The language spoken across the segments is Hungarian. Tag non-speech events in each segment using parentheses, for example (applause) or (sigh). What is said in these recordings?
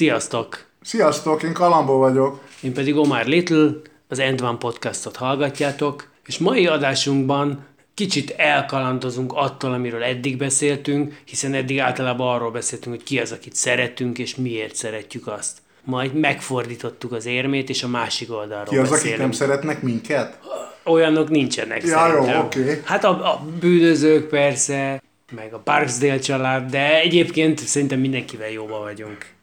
Sziasztok! Sziasztok, én Kalambó vagyok. Én pedig Omar Little, az End One podcastot hallgatjátok, és mai adásunkban kicsit elkalandozunk attól, amiről eddig beszéltünk, hiszen eddig általában arról beszéltünk, hogy ki az, akit szeretünk, és miért szeretjük azt. Majd megfordítottuk az érmét, és a másik oldalról Ki az, akik beszélünk. nem szeretnek minket? Olyanok nincsenek Ja, jó, szerintem. oké. Hát a, a bűnözők persze, meg a Parksdale család, de egyébként szerintem mindenkivel jóban vagyunk.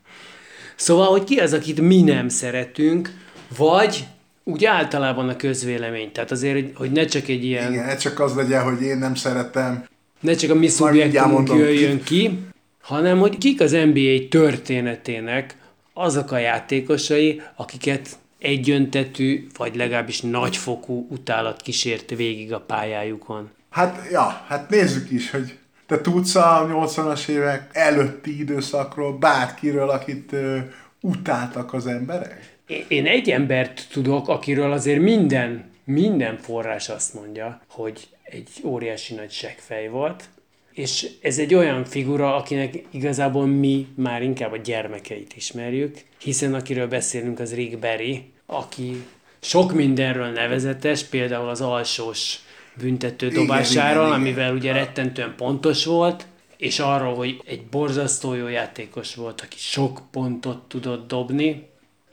Szóval, hogy ki az, akit mi nem szeretünk, vagy úgy általában a közvélemény. Tehát azért, hogy- ne csak egy ilyen, Igen, ez csak az legyen, hogy én nem szeretem. ne csak a mi szubjektumunk jöjjön ki, hanem hogy kik az NBA történetének azok a játékosai, akiket egyöntetű, vagy legalábbis nagyfokú utálat kísért végig a pályájukon. Hát, ja, hát nézzük is, hogy te tudsz a 80-as évek előtti időszakról, bárkiről, akit ö, utáltak az emberek? Én- egy embert tudok, akiről azért minden, minden forrás azt mondja, hogy egy óriási nagy seggfej volt, és ez egy olyan figura, akinek igazából mi már inkább a gyermekeit ismerjük, hiszen akiről beszélünk az Rick Barry, aki sok mindenről nevezetes, például az alsós büntető dobásáról, igen, igen. amivel ugye rettentően pontos volt, és arról, hogy egy borzasztó jó játékos volt, aki sok pontot tudott dobni,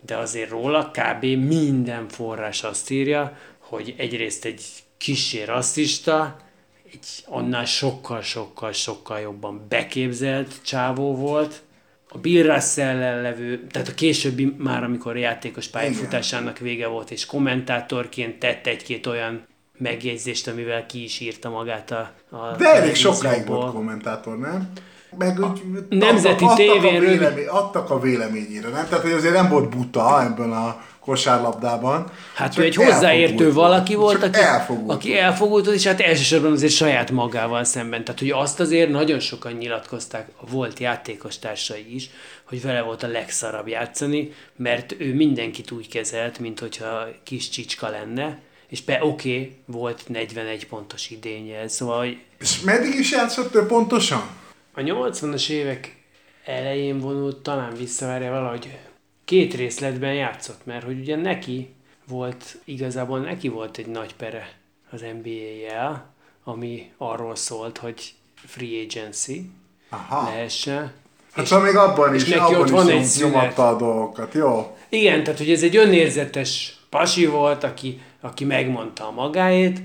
de azért róla kb. minden forrás azt írja, hogy egyrészt egy kissé rasszista, egy annál sokkal-sokkal-sokkal jobban beképzelt csávó volt, a Bill russell levő, tehát a későbbi már, amikor a játékos pályafutásának vége volt, és kommentátorként tett egy-két olyan megjegyzést, amivel ki is írta magát a, a De elég sokáig volt kommentátor, nem? Meg úgy Nemzeti adtak, adtak, tévén a rövid- vélemény, adtak a véleményére, nem? Tehát, hogy azért nem volt buta ebben a kosárlabdában. Hát ő egy hozzáértő valaki volt, aki elfogult. aki elfogult, és hát elsősorban azért saját magával szemben. Tehát, hogy azt azért nagyon sokan nyilatkozták, a volt játékos társai is, hogy vele volt a legszarabb játszani, mert ő mindenkit úgy kezelt, mint hogyha kis csicska lenne, és be oké, okay, volt 41 pontos idénye, szóval hogy És meddig is játszott ő pontosan? a 80-as évek elején vonult, talán visszavárja valahogy két részletben játszott, mert hogy ugye neki volt, igazából neki volt egy nagy pere az NBA-jel, ami arról szólt, hogy free agency Aha. lehessen. Hát szóval még abban és is, neki abban ott van is egy nyom- szünet. nyomatta a dolgokat, jó? Igen, tehát hogy ez egy önérzetes pasi volt, aki, aki megmondta a magáét,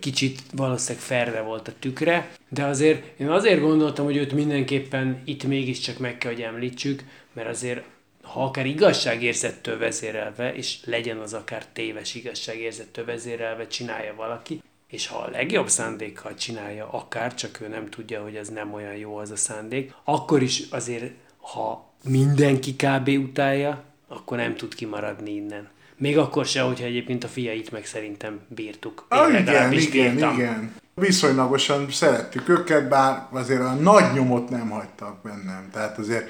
kicsit valószínűleg ferve volt a tükre, de azért én azért gondoltam, hogy őt mindenképpen itt mégiscsak meg kell, hogy említsük, mert azért ha akár igazságérzettől vezérelve, és legyen az akár téves igazságérzettől vezérelve csinálja valaki, és ha a legjobb szándékkal csinálja, akár csak ő nem tudja, hogy ez nem olyan jó az a szándék, akkor is azért, ha mindenki kb. utálja, akkor nem tud kimaradni innen. Még akkor se, hogyha egyébként a fiait meg szerintem bírtuk. Én Ah, igen, igen, bírtam. igen. Viszonylagosan szerettük őket, bár azért a nagy nyomot nem hagytak bennem. Tehát azért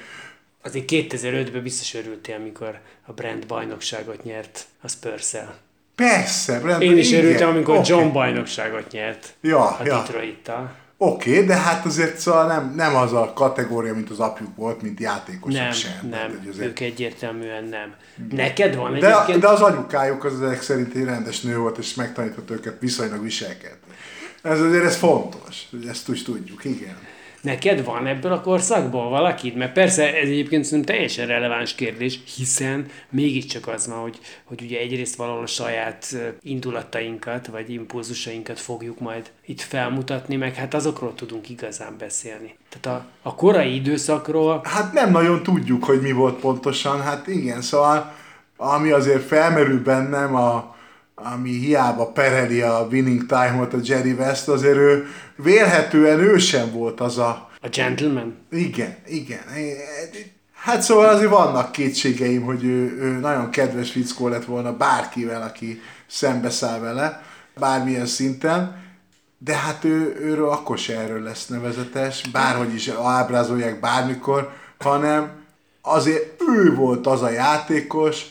Azért 2005-ben biztos örültél, amikor a Brand bajnokságot nyert a spurs -el. persze, rendben, Én is igen, örültem, amikor oké. John bajnokságot nyert Ja, a ja. Detroit-tal. Oké, okay, de hát azért szóval nem, nem az a kategória, mint az apjuk volt, mint játékosok Nem, sem. Nem, hogy azért- ők egyértelműen nem. Neked van De, egyébként... de az anyukájuk az ezek szerint egy rendes nő volt, és megtanított őket viszonylag viselkedni. Ez azért ez fontos, ezt úgy tudjuk, igen. Neked van ebből a korszakból valakid? Mert persze ez egyébként szerintem teljesen releváns kérdés, hiszen mégiscsak az van, hogy, hogy ugye egyrészt valahol a saját indulatainkat, vagy impulzusainkat fogjuk majd itt felmutatni, meg hát azokról tudunk igazán beszélni. Tehát a, a korai időszakról Hát nem nagyon tudjuk, hogy mi volt pontosan, hát igen, szóval ami azért felmerül bennem, a, ami hiába pereli a winning time-ot a Jerry West, azért ő vélhetően ő sem volt az a a gentleman, Igen, igen. Hát szóval azért vannak kétségeim, hogy ő, ő nagyon kedves fickó lett volna bárkivel, aki szembeszáll vele, bármilyen szinten, de hát ő, őről akkor se erről lesz nevezetes, bárhogy is ábrázolják bármikor, hanem azért ő volt az a játékos,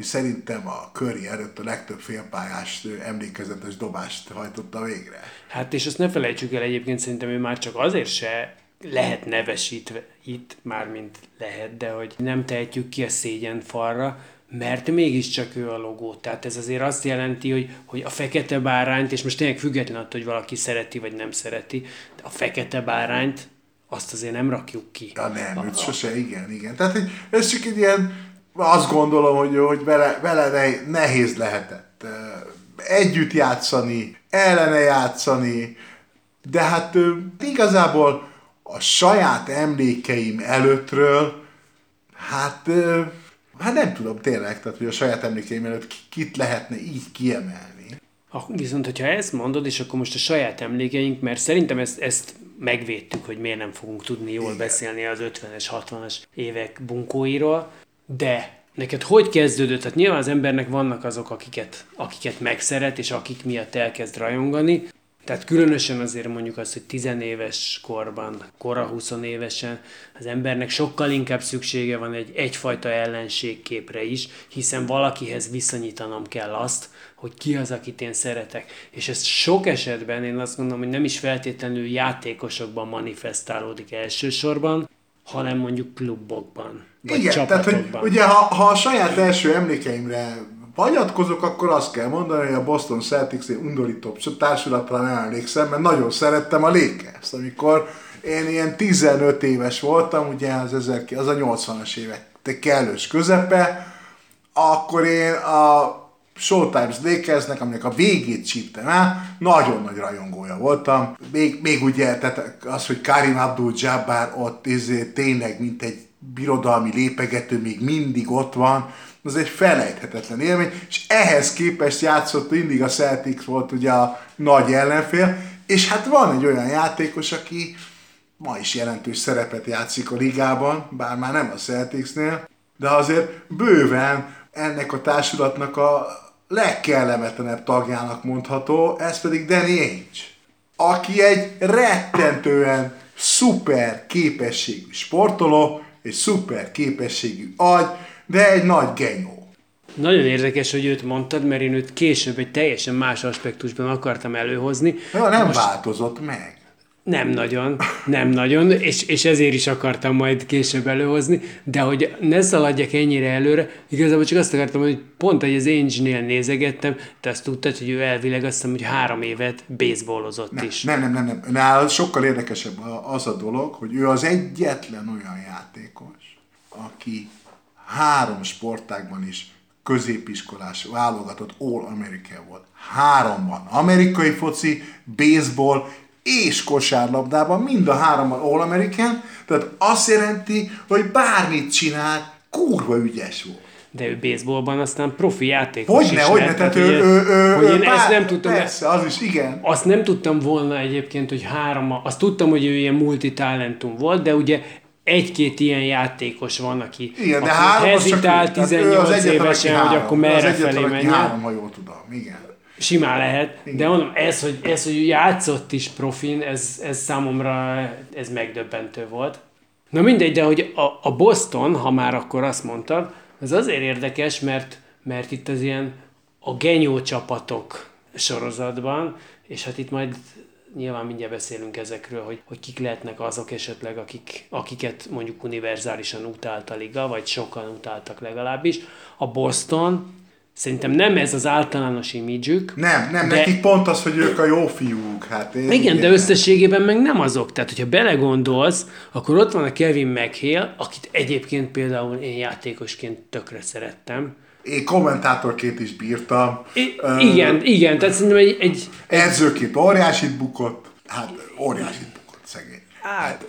aki szerintem a köri előtt a legtöbb félpályás emlékezetes dobást hajtotta végre. Hát és azt ne felejtsük el egyébként, szerintem ő már csak azért se lehet nevesítve itt, mármint lehet, de hogy nem tehetjük ki a szégyen falra, mert mégiscsak ő a logó. Tehát ez azért azt jelenti, hogy, hogy a fekete bárányt, és most tényleg független attól, hogy valaki szereti vagy nem szereti, de a fekete bárányt azt azért nem rakjuk ki. Ja nem, őt sose, igen, igen. Tehát hogy ez csak egy ilyen, azt gondolom, hogy, hogy vele, vele nehéz lehetett együtt játszani, ellene játszani, de hát igazából a saját emlékeim előttről, hát, hát nem tudom tényleg, tehát hogy a saját emlékeim előtt kit lehetne így kiemelni. Viszont, hogyha ezt mondod, és akkor most a saját emlékeink, mert szerintem ezt, ezt megvédtük, hogy miért nem fogunk tudni jól Igen. beszélni az 50-es, 60-as évek bunkóiról, de neked hogy kezdődött? Tehát nyilván az embernek vannak azok, akiket, akiket megszeret, és akik miatt elkezd rajongani, tehát különösen azért mondjuk azt, hogy tizenéves korban, kora 20 évesen az embernek sokkal inkább szüksége van egy egyfajta ellenségképre is, hiszen valakihez viszonyítanom kell azt, hogy ki az, akit én szeretek. És ez sok esetben én azt gondolom, hogy nem is feltétlenül játékosokban manifestálódik elsősorban, hanem mondjuk klubokban, vagy Igen, tehát hogy ugye ha, ha a saját első emlékeimre hagyatkozok, akkor azt kell mondani, hogy a Boston Celtics egy undorítóbb társulatra nem emlékszem, mert nagyon szerettem a lakers amikor én ilyen 15 éves voltam, ugye az, ezer, az a 80-as évek kellős közepe, akkor én a Showtimes Lakersnek, aminek a végét csíptem el, nagyon nagy rajongója voltam. Még, még ugye, tehát az, hogy Karim Abdul-Jabbar ott izé, tényleg, mint egy birodalmi lépegető még mindig ott van, az egy felejthetetlen élmény, és ehhez képest játszott mindig a Celtics volt ugye a nagy ellenfél, és hát van egy olyan játékos, aki ma is jelentős szerepet játszik a ligában, bár már nem a Celticsnél, de azért bőven ennek a társulatnak a legkellemetlenebb tagjának mondható, ez pedig Danny Ainge, aki egy rettentően szuper képességű sportoló, egy szuper képességű agy, de egy nagy genyó. Nagyon érdekes, hogy őt mondtad, mert én őt később egy teljesen más aspektusban akartam előhozni. Ja, nem Most... változott meg. Nem nagyon, nem nagyon, és, és ezért is akartam majd később előhozni, de hogy ne szaladjak ennyire előre, igazából csak azt akartam, hogy pont, hogy az Ange-nél nézegettem, te azt tudtad, hogy ő elvileg azt hiszem, hogy három évet baseballozott nem, is. Nem, nem, nem, nem. Nála sokkal érdekesebb az a dolog, hogy ő az egyetlen olyan játékos, aki három sportágban is középiskolás válogatott All-American volt. Háromban. Amerikai foci, baseball és kosárlabdában, mind a háromban All-American, tehát azt jelenti, hogy bármit csinál, kurva ügyes volt. De ő baseballban aztán profi játékos hogyne, is hogyne. Tehát ő, ő, ő, hogy én ezt nem tudtam. Persze, az is, igen. Azt nem tudtam volna egyébként, hogy három, azt tudtam, hogy ő ilyen multitalentum volt, de ugye egy-két ilyen játékos van, aki, igen, de három, hezitál 18 évesen, hogy akkor merre felé menjen. Három, ha jól tudom, igen. Simán lehet, igen. de mondom, ez, hogy, ez, hogy játszott is profin, ez, ez számomra ez megdöbbentő volt. Na mindegy, de hogy a, a Boston, ha már akkor azt mondtad, az azért érdekes, mert, mert itt az ilyen a genyó csapatok sorozatban, és hát itt majd nyilván mindjárt beszélünk ezekről, hogy, hogy kik lehetnek azok esetleg, akik, akiket mondjuk univerzálisan utált a liga, vagy sokan utáltak legalábbis. A Boston, Szerintem nem ez az általános imidzsük. Nem, nem, de... nekik pont az, hogy ők a jó fiúk. Hát én igen, igen, de összességében meg nem azok. Tehát, hogyha belegondolsz, akkor ott van a Kevin McHale, akit egyébként például én játékosként tökre szerettem én kommentátorként is bírtam. I- igen, uh, igen, tehát szerintem egy, egy... Edzőként óriásit bukott, hát óriásit bukott szegény. Hát,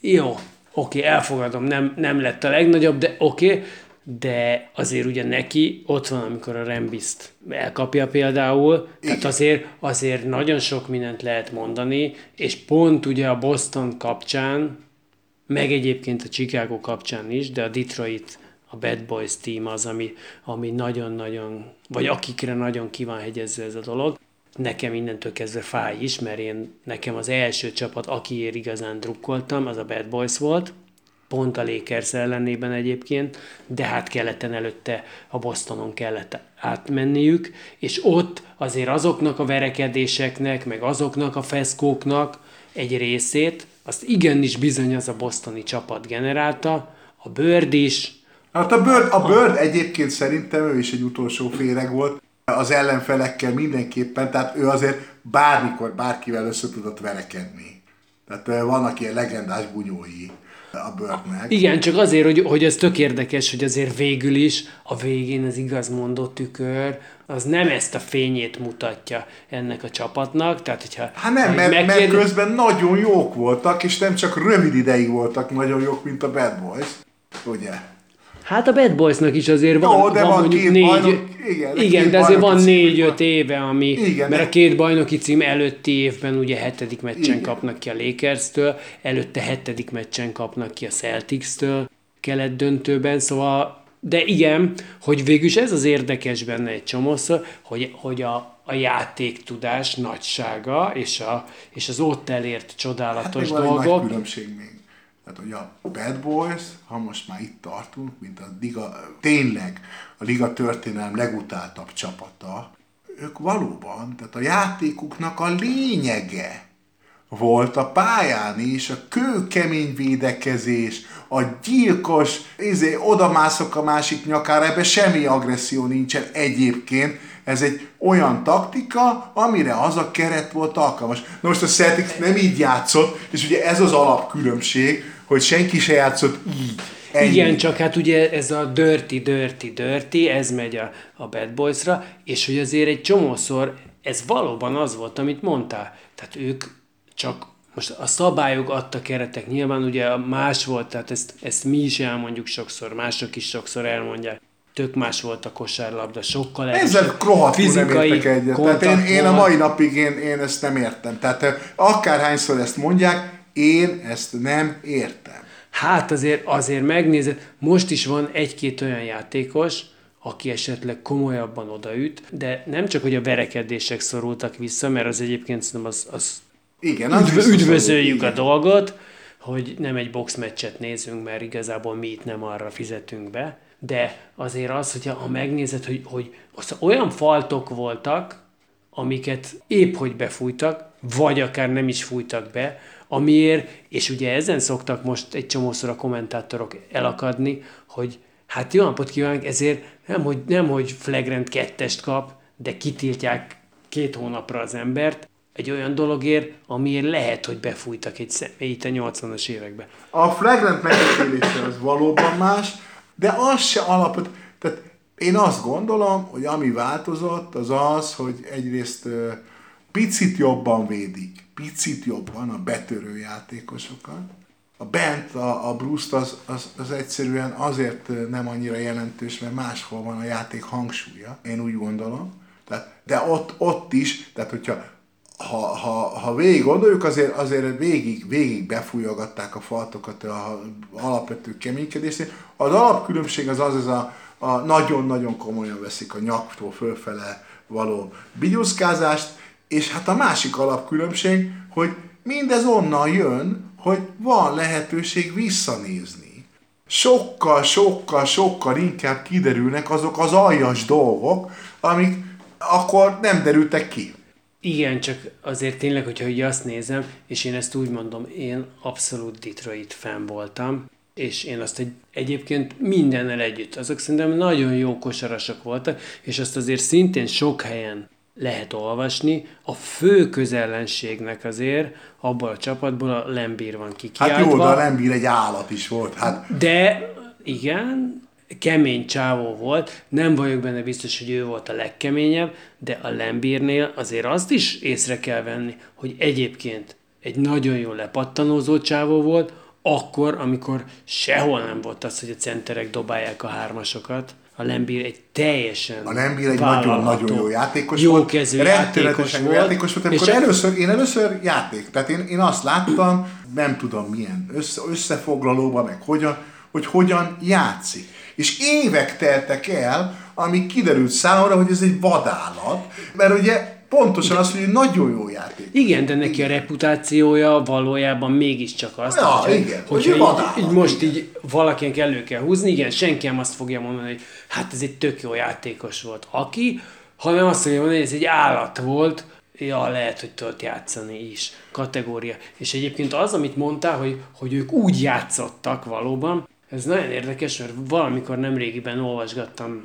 jó, oké, elfogadom, nem, nem lett a legnagyobb, de oké, de azért ugye neki ott van, amikor a Rembiszt elkapja például, tehát azért, azért nagyon sok mindent lehet mondani, és pont ugye a Boston kapcsán meg egyébként a Chicago kapcsán is, de a Detroit, a Bad Boys team az, ami, ami nagyon-nagyon, vagy akikre nagyon ki van hegyezve ez a dolog. Nekem innentől kezdve fáj is, mert én, nekem az első csapat, akiért igazán drukkoltam, az a Bad Boys volt, pont a Lakers ellenében egyébként, de hát keleten előtte a Bostonon kellett átmenniük, és ott azért azoknak a verekedéseknek, meg azoknak a feszkóknak egy részét, azt igenis bizony az a bostoni csapat generálta, a Bird is. Hát a Bird, a Bird egyébként szerintem ő is egy utolsó féreg volt, az ellenfelekkel mindenképpen, tehát ő azért bármikor bárkivel össze tudott verekedni. Tehát vannak ilyen legendás bunyói a bőrnek. Igen, csak azért, hogy, hogy ez tök érdekes, hogy azért végül is a végén az igaz mondott tükör, az nem ezt a fényét mutatja ennek a csapatnak. Tehát, hogyha, hát nem, mert, megkér... mert közben nagyon jók voltak, és nem csak rövid ideig voltak nagyon jók, mint a Bad Boys, ugye? Hát a Bad Boysnak is azért van, Jó, de van, van mondjuk két négy, bajnok, igen, igen de azért van négy-öt éve, ami, igen, mert de... a két bajnoki cím előtti évben ugye hetedik meccsen igen. kapnak ki a Lakers-től, előtte hetedik meccsen kapnak ki a Celtics-től kelet döntőben, szóval de igen, hogy végülis ez az érdekes benne egy csomószor, hogy, hogy a, a játéktudás nagysága és, a, és az ott elért csodálatos hát dolgok. Nagy különbség még. Tehát, hogy a Bad Boys, ha most már itt tartunk, mint a liga, tényleg a liga történelem legutáltabb csapata, ők valóban, tehát a játékuknak a lényege volt a pályán is, a kőkemény védekezés, a gyilkos, izé, odamászok a másik nyakára, ebben semmi agresszió nincsen egyébként, ez egy olyan taktika, amire az a keret volt alkalmas. Na most a Celtics nem így játszott, és ugye ez az alapkülönbség, hogy senki se játszott így. Ennyi. Igen, csak hát ugye ez a dirty, dirty, dirty, ez megy a, a Bad Boys-ra, és hogy azért egy csomószor ez valóban az volt, amit mondtál. Tehát ők csak most a szabályok adta keretek nyilván ugye más volt, tehát ezt, ezt mi is elmondjuk sokszor, mások is sokszor elmondják. Tök más volt a kosárlabda, sokkal Ezzel rohadtul nem értek egyet. Tehát én, én a mai napig én, én ezt nem értem. Tehát akárhányszor ezt mondják, én ezt nem értem. Hát azért, azért megnézed, most is van egy-két olyan játékos, aki esetleg komolyabban odaüt, de nem csak, hogy a verekedések szorultak vissza, mert az egyébként szerintem az, az igen, az üdv, üdvözöljük igen. a dolgot, hogy nem egy boxmeccset nézünk, mert igazából mi itt nem arra fizetünk be, de azért az, hogyha ha megnézed, hogy, hogy olyan faltok voltak, amiket épp hogy befújtak, vagy akár nem is fújtak be, amiért, és ugye ezen szoktak most egy csomószor a kommentátorok elakadni, hogy hát jó napot kívánok, ezért nem hogy, nem, hogy flagrant kettest kap, de kitiltják két hónapra az embert, egy olyan dologért, amiért lehet, hogy befújtak egy személyt a 80-as években. A flagrant megítélése az valóban más, de az se alapot, tehát én azt gondolom, hogy ami változott, az az, hogy egyrészt picit jobban védik picit jobban a betörő játékosokat. A bent, a, a Bruce az, az, az egyszerűen azért nem annyira jelentős, mert máshol van a játék hangsúlya, én úgy gondolom. Tehát, de ott, ott is, tehát hogyha ha, ha, ha végig gondoljuk, azért, azért végig, végig befújogatták a faltokat a alapvető keménykedésnél. Az alapkülönbség az az, ez a, a nagyon-nagyon komolyan veszik a nyaktól fölfele való bigyuszkázást, és hát a másik alapkülönbség, hogy mindez onnan jön, hogy van lehetőség visszanézni. Sokkal, sokkal, sokkal inkább kiderülnek azok az aljas dolgok, amik akkor nem derültek ki. Igen, csak azért tényleg, hogyha így azt nézem, és én ezt úgy mondom, én abszolút Detroit fan voltam, és én azt egy, egyébként mindennel együtt, azok szerintem nagyon jó kosarasok voltak, és azt azért szintén sok helyen lehet olvasni. A fő közellenségnek azért abból a csapatból a Lembír van kikiáltva. Hát jó, de a Lembír egy állat is volt. Hát. De igen, kemény csávó volt, nem vagyok benne biztos, hogy ő volt a legkeményebb, de a Lembírnél azért azt is észre kell venni, hogy egyébként egy nagyon jó lepattanózó csávó volt, akkor, amikor sehol nem volt az, hogy a centerek dobálják a hármasokat, a Lembir egy teljesen A Lembir egy nagyon-nagyon jó játékos jó volt. kezű játékos jó volt. játékos volt. Amikor és először, én először játék, tehát én, én azt láttam, nem tudom milyen össze, összefoglalóban, meg hogyan, hogy hogyan játszik. És évek teltek el, amíg kiderült számomra, hogy ez egy vadállat, mert ugye pontosan az, hogy nagyon jó játék. Igen, de neki a reputációja valójában mégiscsak azt, Ja, hogyha, igen, hogy hogyha ő így, így most igen. így valakinek elő kell húzni, igen, senki nem azt fogja mondani, hogy hát ez egy tök jó játékos volt. Aki, hanem azt fogja mondani, hogy ez egy állat volt, ja, lehet, hogy tudott játszani is. Kategória. És egyébként az, amit mondtál, hogy, hogy ők úgy játszottak valóban, ez nagyon érdekes, mert valamikor nemrégiben olvasgattam,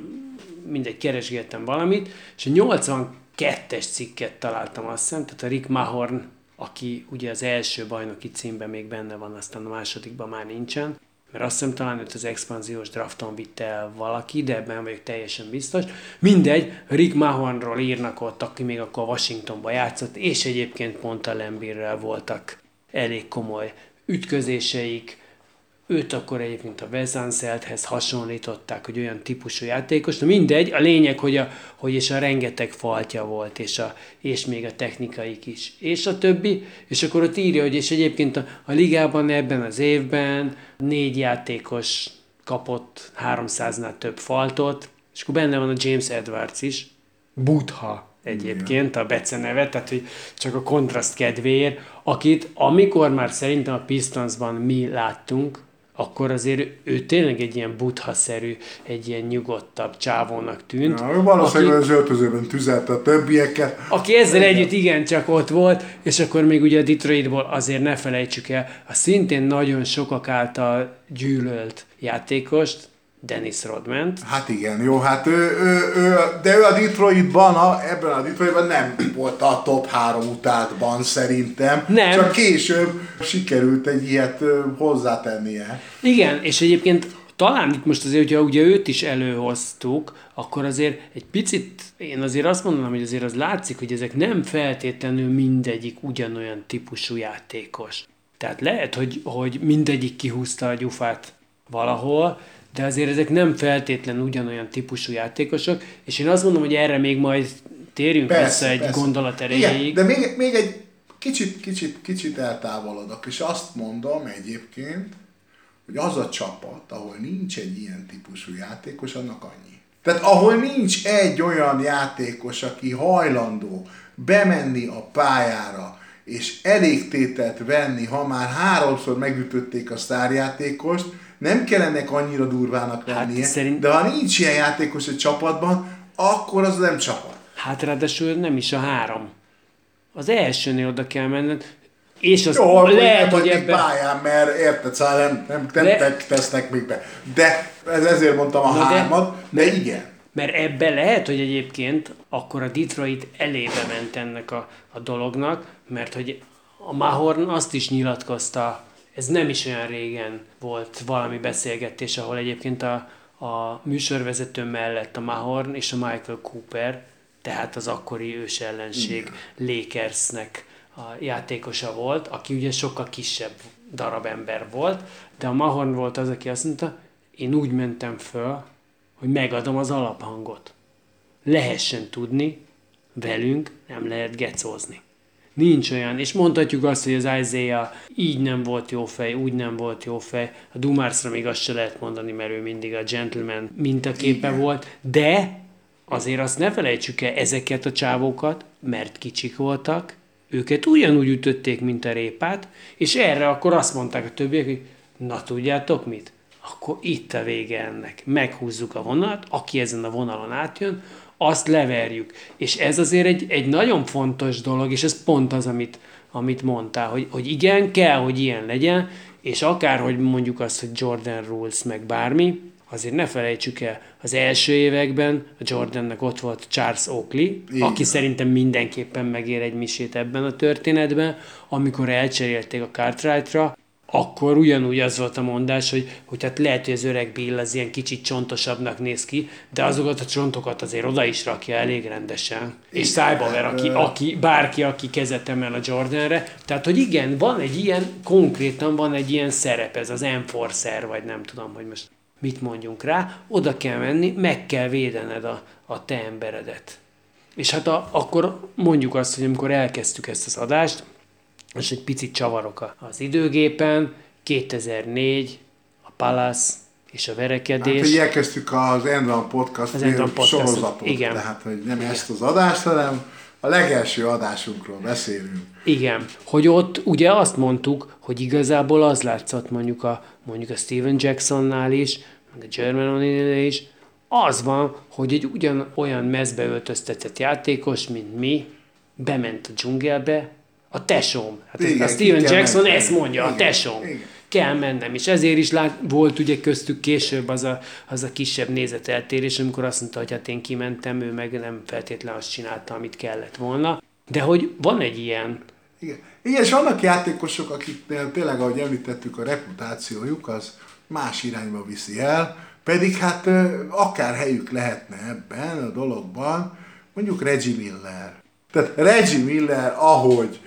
mindegy, keresgettem valamit, és a 82-es cikket találtam azt hiszem, tehát a Rick Mahorn, aki ugye az első bajnoki címben még benne van, aztán a másodikban már nincsen, mert azt hiszem talán őt az expanziós drafton vitte el valaki, de ebben vagyok teljesen biztos. Mindegy, Rick Mahornról írnak ott, aki még akkor Washingtonba játszott, és egyébként pont a Lembirrel voltak elég komoly ütközéseik, őt akkor egyébként a Vezanselthez hasonlították, hogy olyan típusú játékos. Na mindegy, a lényeg, hogy, a, hogy és a rengeteg faltja volt, és, a, és még a technikaik is, és a többi. És akkor ott írja, hogy és egyébként a, a ligában ebben az évben négy játékos kapott 300-nál több faltot, és akkor benne van a James Edwards is, Butha egyébként a beceneve, tehát hogy csak a kontraszt kedvéért, akit amikor már szerintem a Pistonsban mi láttunk, akkor azért ő tényleg egy ilyen butha-szerű, egy ilyen nyugodtabb csávónak tűnt. Ja, ő valószínűleg aki, az öltözőben tüzelte a többieket. aki ezzel együtt igencsak ott volt, és akkor még ugye a Detroitból azért ne felejtsük el, a szintén nagyon sokak által gyűlölt játékost, Dennis Rodman. Hát igen, jó, hát ő, ő, ő de ő a Detroitban, a, ebben a Detroitban nem volt a top 3 utáltban szerintem. Nem. Csak később sikerült egy ilyet hozzátennie. Igen, és egyébként talán itt most azért, hogyha ugye őt is előhoztuk, akkor azért egy picit, én azért azt mondanám, hogy azért az látszik, hogy ezek nem feltétlenül mindegyik ugyanolyan típusú játékos. Tehát lehet, hogy, hogy mindegyik kihúzta a gyufát valahol, de azért ezek nem feltétlenül ugyanolyan típusú játékosok, és én azt mondom, hogy erre még majd térjünk vissza egy gondolat Igen, erejéig. de még, még egy kicsit, kicsit, kicsit eltávolodok, és azt mondom egyébként, hogy az a csapat, ahol nincs egy ilyen típusú játékos, annak annyi. Tehát ahol nincs egy olyan játékos, aki hajlandó bemenni a pályára, és elégtételt venni, ha már háromszor megütötték a sztárjátékost, nem kellene annyira durvának lennie, szerint- de ha nincs ilyen játékos egy csapatban, akkor az nem csapat. Hát ráadásul nem is a három. Az elsőnél oda kell menned, és az Jó, lehet, hogy ebben... pályán, mert érted, szóval nem, nem, nem De- te, tesznek még be. De ez ezért mondtam a Na de- hármat, de igen. Mert ebbe lehet, hogy egyébként akkor a Detroit elébe ment ennek a, a dolognak, mert hogy a Mahorn azt is nyilatkozta, ez nem is olyan régen volt valami beszélgetés, ahol egyébként a, a műsorvezető mellett a Mahorn és a Michael Cooper, tehát az akkori ős ellenség Lakersnek a játékosa volt, aki ugye sokkal kisebb darab ember volt, de a Mahorn volt az, aki azt mondta, én úgy mentem föl, hogy megadom az alaphangot. Lehessen tudni, velünk nem lehet gecózni. Nincs olyan, és mondhatjuk azt, hogy az Isaiah így nem volt jó fej, úgy nem volt jó fej. A Dumarsra még azt se lehet mondani, mert ő mindig a gentleman mintaképe Igen. volt, de azért azt ne felejtsük el ezeket a csávókat, mert kicsik voltak, őket ugyanúgy ütötték, mint a répát, és erre akkor azt mondták a többiek, hogy na tudjátok mit? Akkor itt a vége ennek. Meghúzzuk a vonalat, aki ezen a vonalon átjön, azt leverjük. És ez azért egy, egy nagyon fontos dolog, és ez pont az, amit, amit mondtál, hogy, hogy igen, kell, hogy ilyen legyen, és akárhogy mondjuk azt, hogy Jordan Rules, meg bármi, azért ne felejtsük el, az első években a Jordannek ott volt Charles Oakley, Igen. aki szerintem mindenképpen megér egy misét ebben a történetben, amikor elcserélték a Cartwrightra, akkor ugyanúgy az volt a mondás, hogy, hogy hát lehet, hogy az öreg Bill az ilyen kicsit csontosabbnak néz ki, de azokat a csontokat azért oda is rakja elég rendesen. És Szájbaver, aki, aki, bárki, aki kezet emel a Jordanre. Tehát, hogy igen, van egy ilyen, konkrétan van egy ilyen szerep, ez az enforcer, vagy nem tudom, hogy most mit mondjunk rá, oda kell menni, meg kell védened a, a te emberedet. És hát a, akkor mondjuk azt, hogy amikor elkezdtük ezt az adást, és egy picit csavarok az időgépen, 2004, a Palace és a verekedés. Hát, hogy elkezdtük az Endran Podcast, az Endran Podcast sorozatot, igen. tehát hogy nem igen. ezt az adást, hanem a legelső adásunkról beszélünk. Igen, hogy ott ugye azt mondtuk, hogy igazából az látszott mondjuk a, mondjuk a Steven Jacksonnál is, meg a German is, az van, hogy egy ugyan olyan mezbe öltöztetett játékos, mint mi, bement a dzsungelbe, a tesóm. Hát igen, a Steven Jackson menni. ezt mondja, igen, a tesóm. Igen. Kell mennem, és ezért is lát, volt ugye köztük később az a, az a kisebb nézeteltérés, amikor azt mondta, hogy hát én kimentem, ő meg nem feltétlenül azt csinálta, amit kellett volna. De hogy van egy ilyen... Igen, Igen és vannak játékosok, akiknél tényleg, ahogy említettük, a reputációjuk az más irányba viszi el, pedig hát akár helyük lehetne ebben a dologban, mondjuk Reggie Miller. Tehát Reggie Miller, ahogy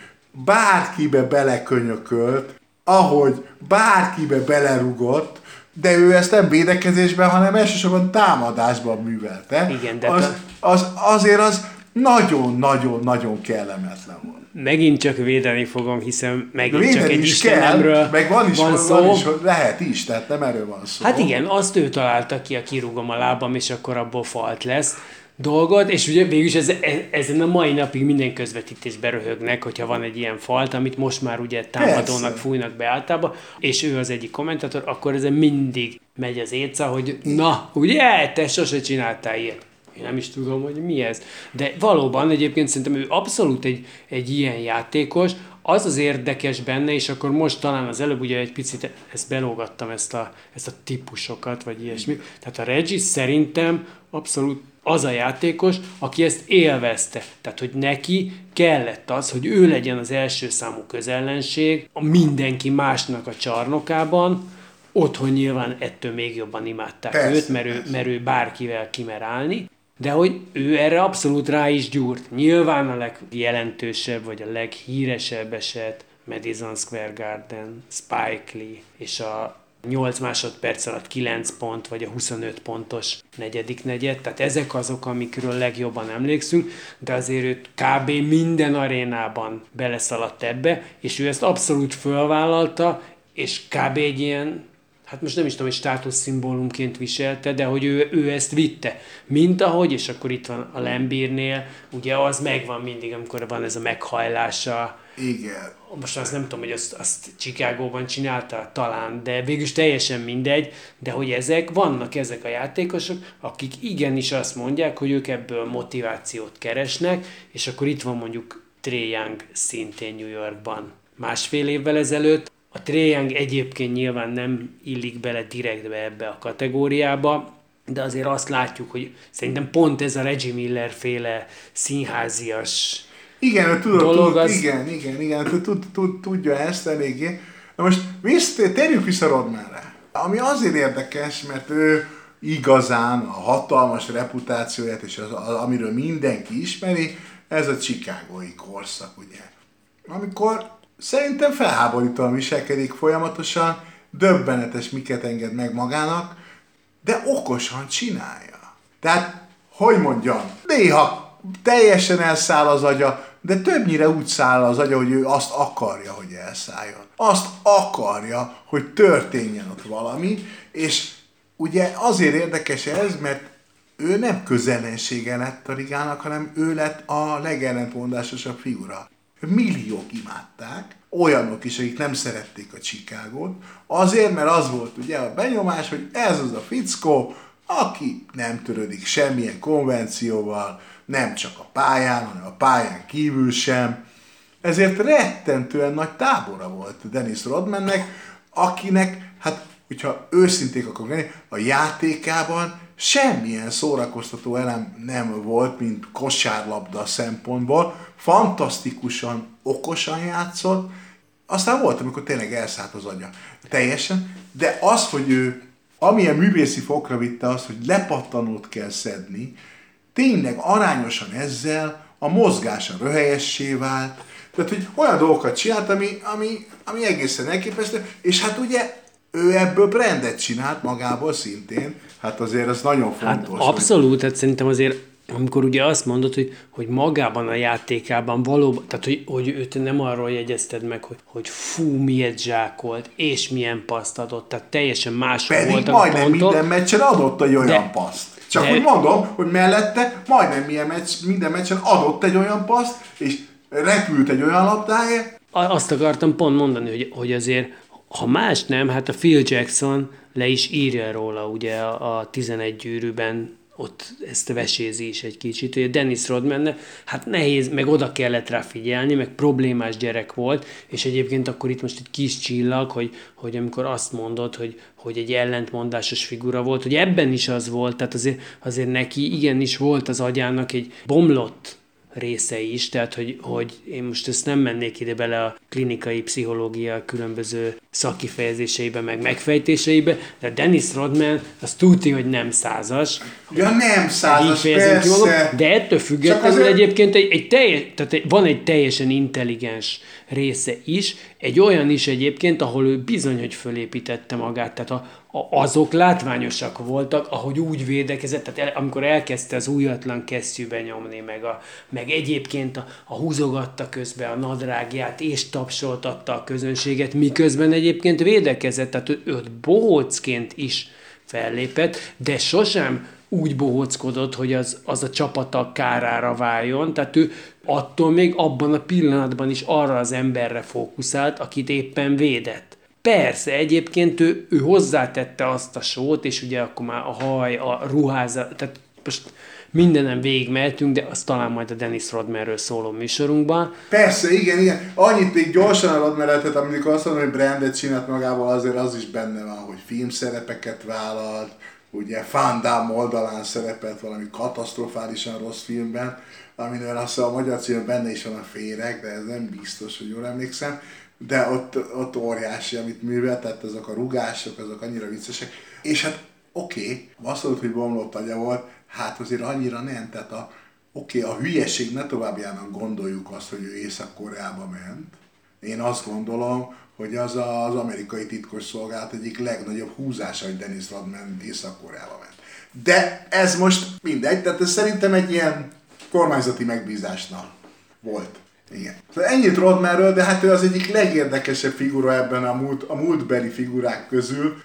bárkibe belekönyökölt, ahogy bárkibe belerugott, de ő ezt nem védekezésben, hanem elsősorban támadásban művelte. Igen, de az, az, azért az nagyon-nagyon-nagyon kellemetlen volt. Megint csak védeni fogom, hiszen megint védeni csak egy istenemről kell, meg van is, van, szó. Van is, lehet is, tehát nem erről van szó. Hát igen, azt ő találta ki, a kirúgom a lábam, és akkor abból falt lesz dolgot, és ugye végülis ez, ezen a mai napig minden közvetítésben röhögnek, hogyha van egy ilyen falt, amit most már ugye támadónak Persze. fújnak be általában, és ő az egyik kommentátor, akkor ezen mindig megy az éca, hogy na, ugye, te sose csináltál ilyet. Én nem is tudom, hogy mi ez. De valóban egyébként szerintem ő abszolút egy, egy ilyen játékos, az az érdekes benne, és akkor most talán az előbb ugye egy picit ezt belógattam, ezt a, ezt a típusokat, vagy ilyesmi. Tehát a Regis szerintem abszolút az a játékos, aki ezt élvezte. Tehát, hogy neki kellett az, hogy ő legyen az első számú közellenség, a mindenki másnak a csarnokában, otthon nyilván ettől még jobban imádták persze, őt, mert ő, mert ő bárkivel kimer állni, de hogy ő erre abszolút rá is gyúrt. Nyilván a legjelentősebb, vagy a leghíresebb eset Madison Square Garden, Spike Lee, és a 8 másodperc alatt 9 pont, vagy a 25 pontos negyedik negyed, tehát ezek azok, amikről legjobban emlékszünk, de azért őt kb. minden arénában beleszaladt ebbe, és ő ezt abszolút fölvállalta, és kb. egy ilyen hát most nem is tudom, hogy státuszszimbólumként viselte, de hogy ő, ő ezt vitte. Mint ahogy, és akkor itt van a Lembírnél, ugye az megvan mindig, amikor van ez a meghajlása. Igen. Most azt nem tudom, hogy azt, azt Chicagóban csinálta talán, de végülis teljesen mindegy, de hogy ezek, vannak ezek a játékosok, akik igenis azt mondják, hogy ők ebből motivációt keresnek, és akkor itt van mondjuk Trey Young szintén New Yorkban másfél évvel ezelőtt, a Young egyébként nyilván nem illik bele direktbe ebbe a kategóriába, de azért azt látjuk, hogy szerintem pont ez a Reggie Miller féle színházias igen, tudod, dolog, tud, az... igen, igen, igen, tud, tud, tud, tudja ezt eléggé. Na most vissza, térjünk vissza Rodmanre. Ami azért érdekes, mert ő igazán a hatalmas reputációját, és az, az, amiről mindenki ismeri, ez a Chicagói korszak, ugye. Amikor Szerintem felháborítóan viselkedik folyamatosan, döbbenetes miket enged meg magának, de okosan csinálja. Tehát, hogy mondjam, néha teljesen elszáll az agya, de többnyire úgy száll az agya, hogy ő azt akarja, hogy elszálljon. Azt akarja, hogy történjen ott valami, és ugye azért érdekes ez, mert ő nem közellensége lett a ligának, hanem ő lett a legellentmondásosabb figura milliók imádták, olyanok is, akik nem szerették a Csikágot, azért, mert az volt ugye a benyomás, hogy ez az a fickó, aki nem törődik semmilyen konvencióval, nem csak a pályán, hanem a pályán kívül sem. Ezért rettentően nagy tábora volt Dennis Rodmannek, akinek, hát, hogyha őszinték akarok lenni, a játékában semmilyen szórakoztató elem nem volt, mint kosárlabda szempontból. Fantasztikusan, okosan játszott, aztán volt, amikor tényleg elszállt az agya. Teljesen. De az, hogy ő amilyen művészi fokra vitte azt, hogy lepattanót kell szedni, tényleg arányosan ezzel a mozgása röhelyessé vált. Tehát, hogy olyan dolgokat csinált, ami, ami, ami egészen elképesztő, és hát ugye ő ebből brandet csinált magából szintén, hát azért ez nagyon Hát fontos. abszolút, hát szerintem azért amikor ugye azt mondod, hogy, hogy magában a játékában valóban, tehát hogy, hogy őt nem arról jegyezted meg, hogy, hogy fú, miért zsákolt, és milyen paszt adott, tehát teljesen más Pedig voltak a majdnem pontok. minden meccsen adott egy olyan De- paszt. Csak de- hogy mondom, hogy mellette majdnem milyen meccs, minden meccsen adott egy olyan paszt, és repült egy olyan labdáért, Azt akartam pont mondani, hogy, hogy azért, ha más nem, hát a Phil Jackson le is írja róla ugye a, a 11 gyűrűben, ott ezt vesézi is egy kicsit, a Dennis Rodman, hát nehéz, meg oda kellett rá figyelni, meg problémás gyerek volt, és egyébként akkor itt most egy kis csillag, hogy, hogy amikor azt mondod, hogy, hogy egy ellentmondásos figura volt, hogy ebben is az volt, tehát azért, azért neki igenis volt az agyának egy bomlott része is, tehát hogy, hogy én most ezt nem mennék ide bele a klinikai pszichológia különböző szakifejezéseibe, meg megfejtéseibe, de Dennis Rodman, az tudti, hogy nem százas, ja nem százas, fejezem ki magam, persze. de ettől függetlenül azért- egyébként egy, egy teljes, tehát egy, van egy teljesen intelligens része is, egy olyan is egyébként, ahol ő bizony, hogy fölépítette magát, tehát a, azok látványosak voltak, ahogy úgy védekezett, tehát el, amikor elkezdte az újatlan kesztyűbe nyomni, meg, a, meg egyébként a, a húzogatta közben a nadrágját, és tapsoltatta a közönséget, miközben egyébként védekezett, tehát ő, őt bohócként is fellépett, de sosem úgy bohóckodott, hogy az, az a csapata kárára váljon, tehát ő attól még abban a pillanatban is arra az emberre fókuszált, akit éppen védett. Persze, egyébként ő, ő hozzátette azt a sót, és ugye akkor már a haj, a ruházat, tehát most mindenem végigmehetünk, de azt talán majd a Dennis Rodmanről szóló műsorunkban. Persze, igen, igen. Annyit még gyorsan elad mellettet, amikor azt mondom, hogy brandet csinált magával, azért az is benne van, hogy filmszerepeket vállalt, ugye Van Damme oldalán szerepelt valami katasztrofálisan rossz filmben, aminél azt a magyar cím benne is van a féreg, de ez nem biztos, hogy jól emlékszem, de ott, ott óriási, amit művelt, tehát azok a rugások, azok annyira viccesek. És hát oké, okay, azt mondod, hogy bomlott agya volt, hát azért annyira nem, tehát a, oké, okay, a hülyeség ne továbbjának gondoljuk azt, hogy ő Észak-Koreába ment. Én azt gondolom, hogy az a- az amerikai titkos szolgálat egyik legnagyobb húzása, hogy Dennis Rodman Észak-Koreába ment. De ez most mindegy, tehát ez szerintem egy ilyen kormányzati megbízásnál volt. Igen. Szóval ennyit Rodmanről, de hát ő az egyik legérdekesebb figura ebben a, múlt, a múltbeli figurák közül.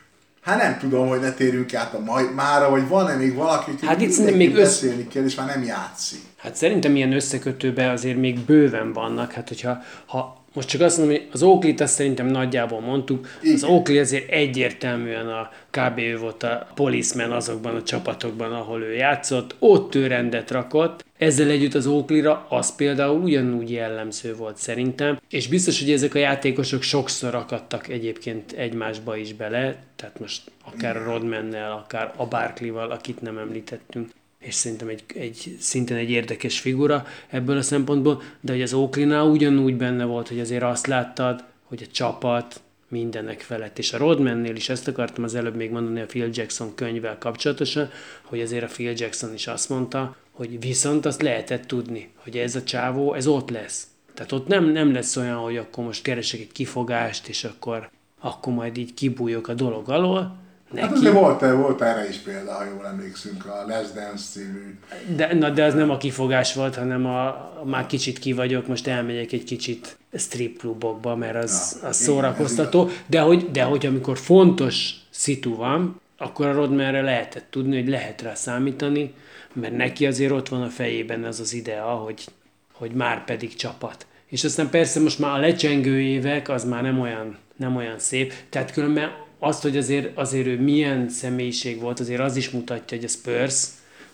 Hát nem tudom, hogy ne térjünk át a mai, mára, vagy van-e még valaki, aki Hát itt még össz- beszélni kell, és már nem játszik. Hát szerintem ilyen összekötőben azért még bőven vannak. Hát hogyha ha most csak azt mondom, hogy az Oakley-t azt szerintem nagyjából mondtuk. Az Igen. Oakley azért egyértelműen a kb. ő volt a policeman azokban a csapatokban, ahol ő játszott. Ott ő rendet rakott. Ezzel együtt az Oakley-ra az például ugyanúgy jellemző volt szerintem. És biztos, hogy ezek a játékosok sokszor akadtak egyébként egymásba is bele. Tehát most akár a Rodmannel, akár a Barkley-val, akit nem említettünk és szerintem egy, egy szintén egy érdekes figura ebből a szempontból, de hogy az Oakley-nál ugyanúgy benne volt, hogy azért azt láttad, hogy a csapat mindenek felett. És a Rodmannél is ezt akartam az előbb még mondani a Phil Jackson könyvvel kapcsolatosan, hogy azért a Phil Jackson is azt mondta, hogy viszont azt lehetett tudni, hogy ez a csávó, ez ott lesz. Tehát ott nem, nem lesz olyan, hogy akkor most keresek egy kifogást, és akkor, akkor majd így kibújok a dolog alól. Hát Neki, azért volt, volt erre is példa, ha jól emlékszünk, a Les Dance című. De, na, de az nem a kifogás volt, hanem a, a már kicsit ki vagyok, most elmegyek egy kicsit strip klubokba, mert az, Ja, az szórakoztató. De hogy, de hogy amikor fontos szitu van, akkor a Rodmanre lehetett tudni, hogy lehet rá számítani, mert neki azért ott van a fejében az az idea, hogy, hogy már pedig csapat. És aztán persze most már a lecsengő évek, az már nem olyan, nem olyan szép. Tehát különben azt, hogy azért, azért ő milyen személyiség volt, azért az is mutatja, hogy a Spurs,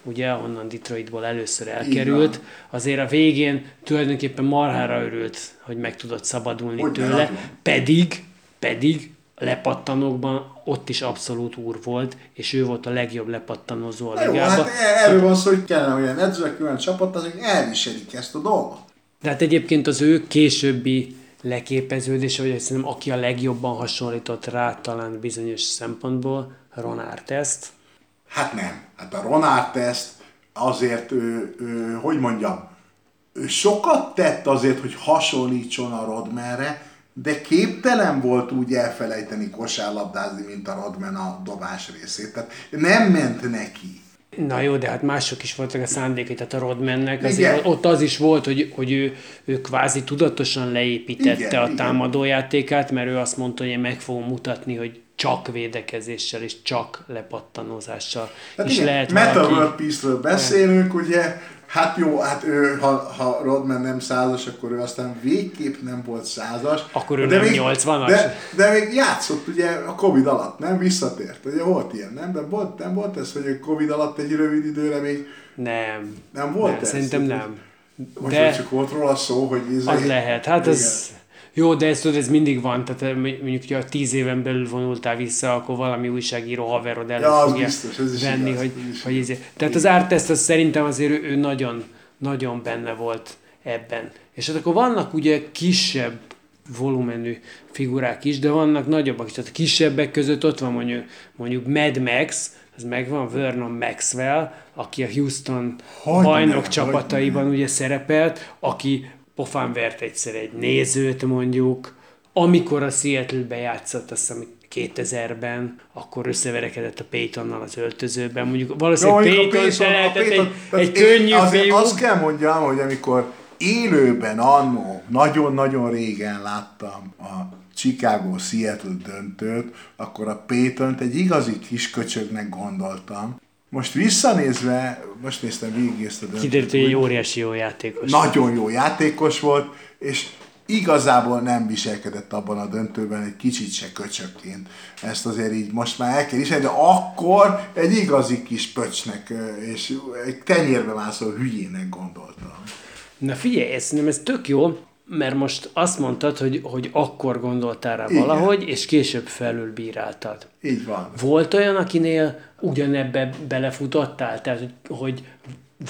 ugye, ahonnan Detroitból először elkerült, azért a végén tulajdonképpen marhára örült, hogy meg tudott szabadulni Hogy tőle, nagyon. pedig, pedig lepattanókban ott is abszolút úr volt, és ő volt a legjobb lepattanózó a ligában. hát erről van szó, hogy kellene olyan edzőek, olyan csapat, azok elviselik ezt a dolgot. De hát egyébként az ő későbbi leképeződése, vagy szerintem aki a legjobban hasonlított rá talán bizonyos szempontból, Ron Artest. Hát nem. Hát a Ron Artest azért, ő, ő, hogy mondjam, ő sokat tett azért, hogy hasonlítson a Rodmanre, de képtelen volt úgy elfelejteni kosárlabdázni, mint a Rodman a dobás részét. Tehát nem ment neki. Na jó, de hát mások is voltak a szándékai, tehát a Rodmannek, Igen. azért ott az is volt, hogy, hogy ő, ő kvázi tudatosan leépítette Igen, a támadójátékát, mert ő azt mondta, hogy én meg fogom mutatni, hogy csak védekezéssel és csak lepattanozással Tehát is igen, lehet Metal valaki... Peace-ről beszélünk, ugye, hát jó, hát ő, ha, ha Rodman nem százas, akkor ő aztán végképp nem volt százas. Akkor ő nem 80-as? De, de még játszott ugye a Covid alatt, nem? Visszatért, ugye volt ilyen, nem? De volt, nem volt ez, hogy a Covid alatt egy rövid időre még Nem. nem volt nem, ez? Szerintem nem. Most De- de... csak volt róla szó, hogy ez Az lehet. Hát ez... Jó, de ez, tudod, ez mindig van, tehát eh, mondjuk, hogy a tíz éven belül vonultál vissza, akkor valami újságíró haverod elő Ja, fogja biztos, ez is venni, igaz, hogy, ez is hogy igaz. izé. Tehát az Artest az szerintem azért ő, ő nagyon, nagyon benne volt ebben. És hát akkor vannak ugye kisebb volumenű figurák is, de vannak nagyobbak is. Tehát a kisebbek között ott van mondjuk, mondjuk Mad Max, az megvan, Vernon Maxwell, aki a Houston Hogyne, bajnok hogyne. csapataiban ugye szerepelt, aki pofán vert egyszer egy nézőt mondjuk, amikor a Seattle-be játszott, azt hiszem 2000-ben, akkor összeverekedett a Paytonnal az öltözőben. Mondjuk valószínűleg mondjuk Payton se lehetett egy, tehát egy én könnyű azért fiú. Azt kell mondjam, hogy amikor élőben annó, nagyon-nagyon régen láttam a Chicago Seattle döntőt, akkor a Paytont egy igazi kis köcsögnek gondoltam. Most visszanézve, most néztem végig ezt a döntőt. Kiderült, hogy egy óriási jó játékos. nagyon jó játékos volt, és igazából nem viselkedett abban a döntőben egy kicsit se köcsökként. Ezt azért így most már el kell ismerni, de akkor egy igazi kis pöcsnek és egy tenyérbe mászó hülyének gondoltam. Na figyelj, ez, szerintem ez tök jó, mert most azt mondtad, hogy, hogy akkor gondoltál rá Igen. valahogy, és később felülbíráltad. Így van. Volt olyan, akinél ugyanebbe belefutottál? Tehát, hogy, hogy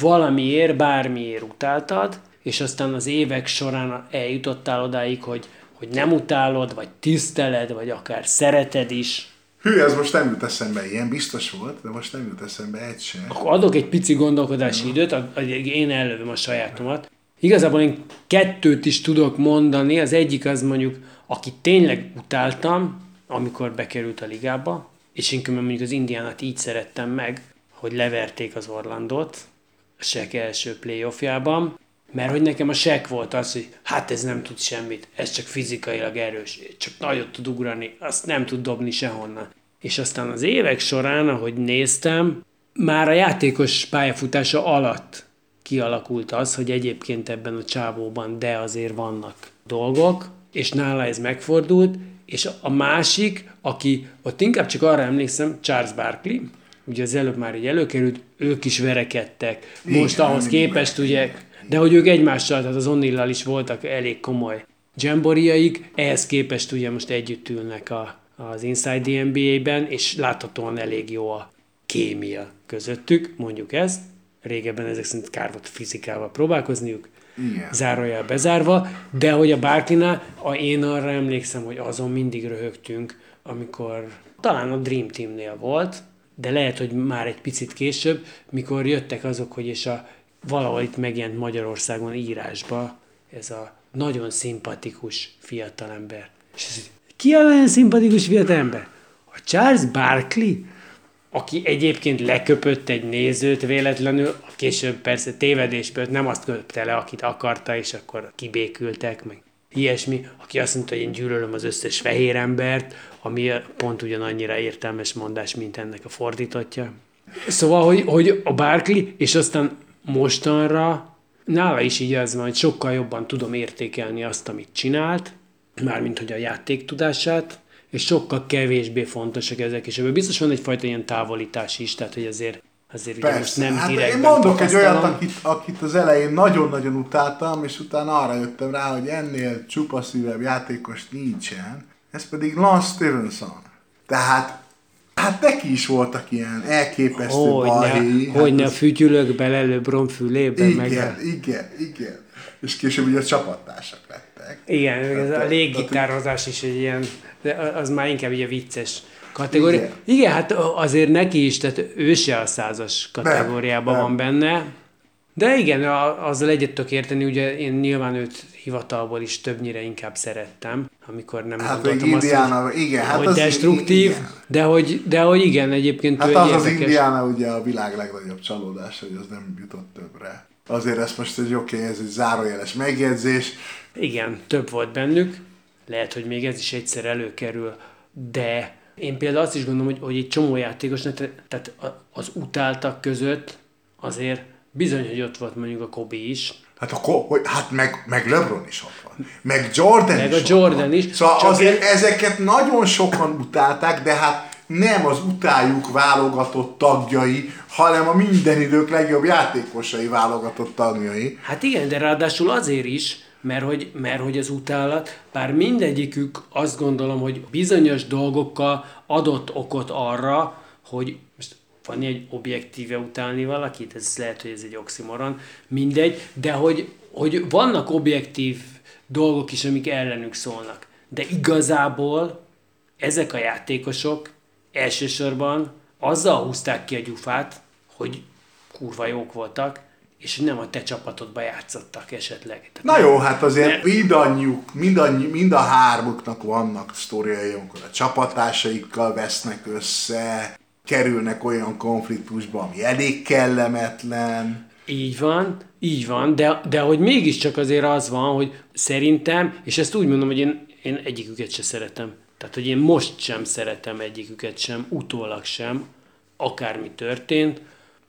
valamiért, bármiért utáltad, és aztán az évek során eljutottál odáig, hogy, hogy nem utálod, vagy tiszteled, vagy akár szereted is. Hű, ez most nem jut eszembe, ilyen biztos volt, de most nem jut eszembe egy se. Akkor adok egy pici gondolkodási időt, a- a- én elővöm a sajátomat. Igazából én kettőt is tudok mondani, az egyik az mondjuk, aki tényleg utáltam, amikor bekerült a ligába, és én különben mondjuk az Indiánát így szerettem meg, hogy leverték az Orlandot a Shaq első playoffjában, mert hogy nekem a Shaq volt az, hogy hát ez nem tud semmit, ez csak fizikailag erős, csak nagyot tud ugrani, azt nem tud dobni sehonnan. És aztán az évek során, ahogy néztem, már a játékos pályafutása alatt kialakult az, hogy egyébként ebben a csávóban de azért vannak dolgok, és nála ez megfordult, és a másik, aki ott inkább csak arra emlékszem, Charles Barkley, ugye az előbb már így előkerült, ők is verekedtek. Most Igen, ahhoz képest ugye, de hogy ők egymással, tehát az Onillal is voltak elég komoly jamboriaik, ehhez képest ugye most együtt ülnek a, az Inside NBA-ben, és láthatóan elég jó a kémia közöttük, mondjuk ezt. Régebben ezek szerint kár volt fizikával próbálkozniuk, Igen. zárójel bezárva, de hogy a Barkley-nál, a, én arra emlékszem, hogy azon mindig röhögtünk, amikor talán a Dream Teamnél volt, de lehet, hogy már egy picit később, mikor jöttek azok, hogy és a valahol itt megjelent Magyarországon írásba ez a nagyon szimpatikus fiatalember. És ez, ki a nagyon szimpatikus fiatalember? A Charles Barkley? Aki egyébként leköpött egy nézőt véletlenül, később persze tévedésből nem azt köpte le, akit akarta, és akkor kibékültek, meg ilyesmi, aki azt mondta, hogy én gyűlölöm az összes fehér embert, ami pont ugyanannyira értelmes mondás, mint ennek a fordítottja. Szóval, hogy, hogy a Barkley, és aztán mostanra nála is így az van, hogy sokkal jobban tudom értékelni azt, amit csinált, mármint hogy a játék tudását, és sokkal kevésbé fontosak ezek, és ebből biztos van egyfajta ilyen távolítás is, tehát hogy azért, azért ugye most nem hát direktben én mondok egy olyat, akit, akit az elején nagyon-nagyon utáltam, és utána arra jöttem rá, hogy ennél csupaszívebb játékos nincsen, ez pedig Lance Stevenson. Tehát, hát neki is voltak ilyen elképesztő Hogyne, balhéi. hogyne hát a fütyülök bele LeBron fülébe, igen, meg a, igen, igen. És később ugye csapattársak lettek. igen, meg ez a Tehát- léggitározás is egy ilyen, de az már inkább ugye vicces kategória. Igen. Igen. Hát azért neki is, tehát ő se a százas kategóriában nem. van benne, De igen, a- azzal egyet tudok érteni, ugye én nyilván őt hivatalból is többnyire inkább szerettem, amikor nem Hát gondoltam azt, Indiana, hogy, igen, hát hogy az- destruktív, igen. de hogy, de hogy igen, egyébként Hát ő az egy az érdekes... Indiana ugye a világ legnagyobb csalódás, hogy az nem jutott többre. Azért ez most egy oké, ez egy zárójeles megjegyzés. Igen, több volt bennük, lehet, hogy még ez is egyszer előkerül, de én például azt is gondolom, hogy, hogy egy csomó játékosnak, te- tehát a- az utáltak között azért bizony, hogy ott volt mondjuk a Kobe is, Hát akkor, hogy, hát meg, meg LeBron is ott van. Meg Jordan Meg is a Jordan van. is, Szóval csak azért ez- ezeket nagyon sokan utálták, de hát nem az utáljuk válogatott tagjai, hanem a minden idők legjobb játékosai válogatott tagjai. Hát igen, de ráadásul azért is, mert hogy, mert hogy az utálat, bár mindegyikük azt gondolom, hogy bizonyos dolgokkal adott okot arra, hogy most van egy objektíve utálni valakit, ez lehet, hogy ez egy oximoron, mindegy, de hogy, hogy vannak objektív dolgok is, amik ellenük szólnak. De igazából ezek a játékosok elsősorban azzal húzták ki a gyufát, hogy kurva jók voltak, és nem a te csapatodba játszottak esetleg. Tehát Na jó, hát azért Ne- mindannyiuk, mindannyi, mind a hármuknak vannak sztoriai, amikor a csapatásaikkal vesznek össze, kerülnek olyan konfliktusba, ami elég kellemetlen. Így van, így van, de, de hogy mégiscsak azért az van, hogy szerintem, és ezt úgy mondom, hogy én, én egyiküket se szeretem. Tehát, hogy én most sem szeretem egyiküket sem, utólag sem, akármi történt,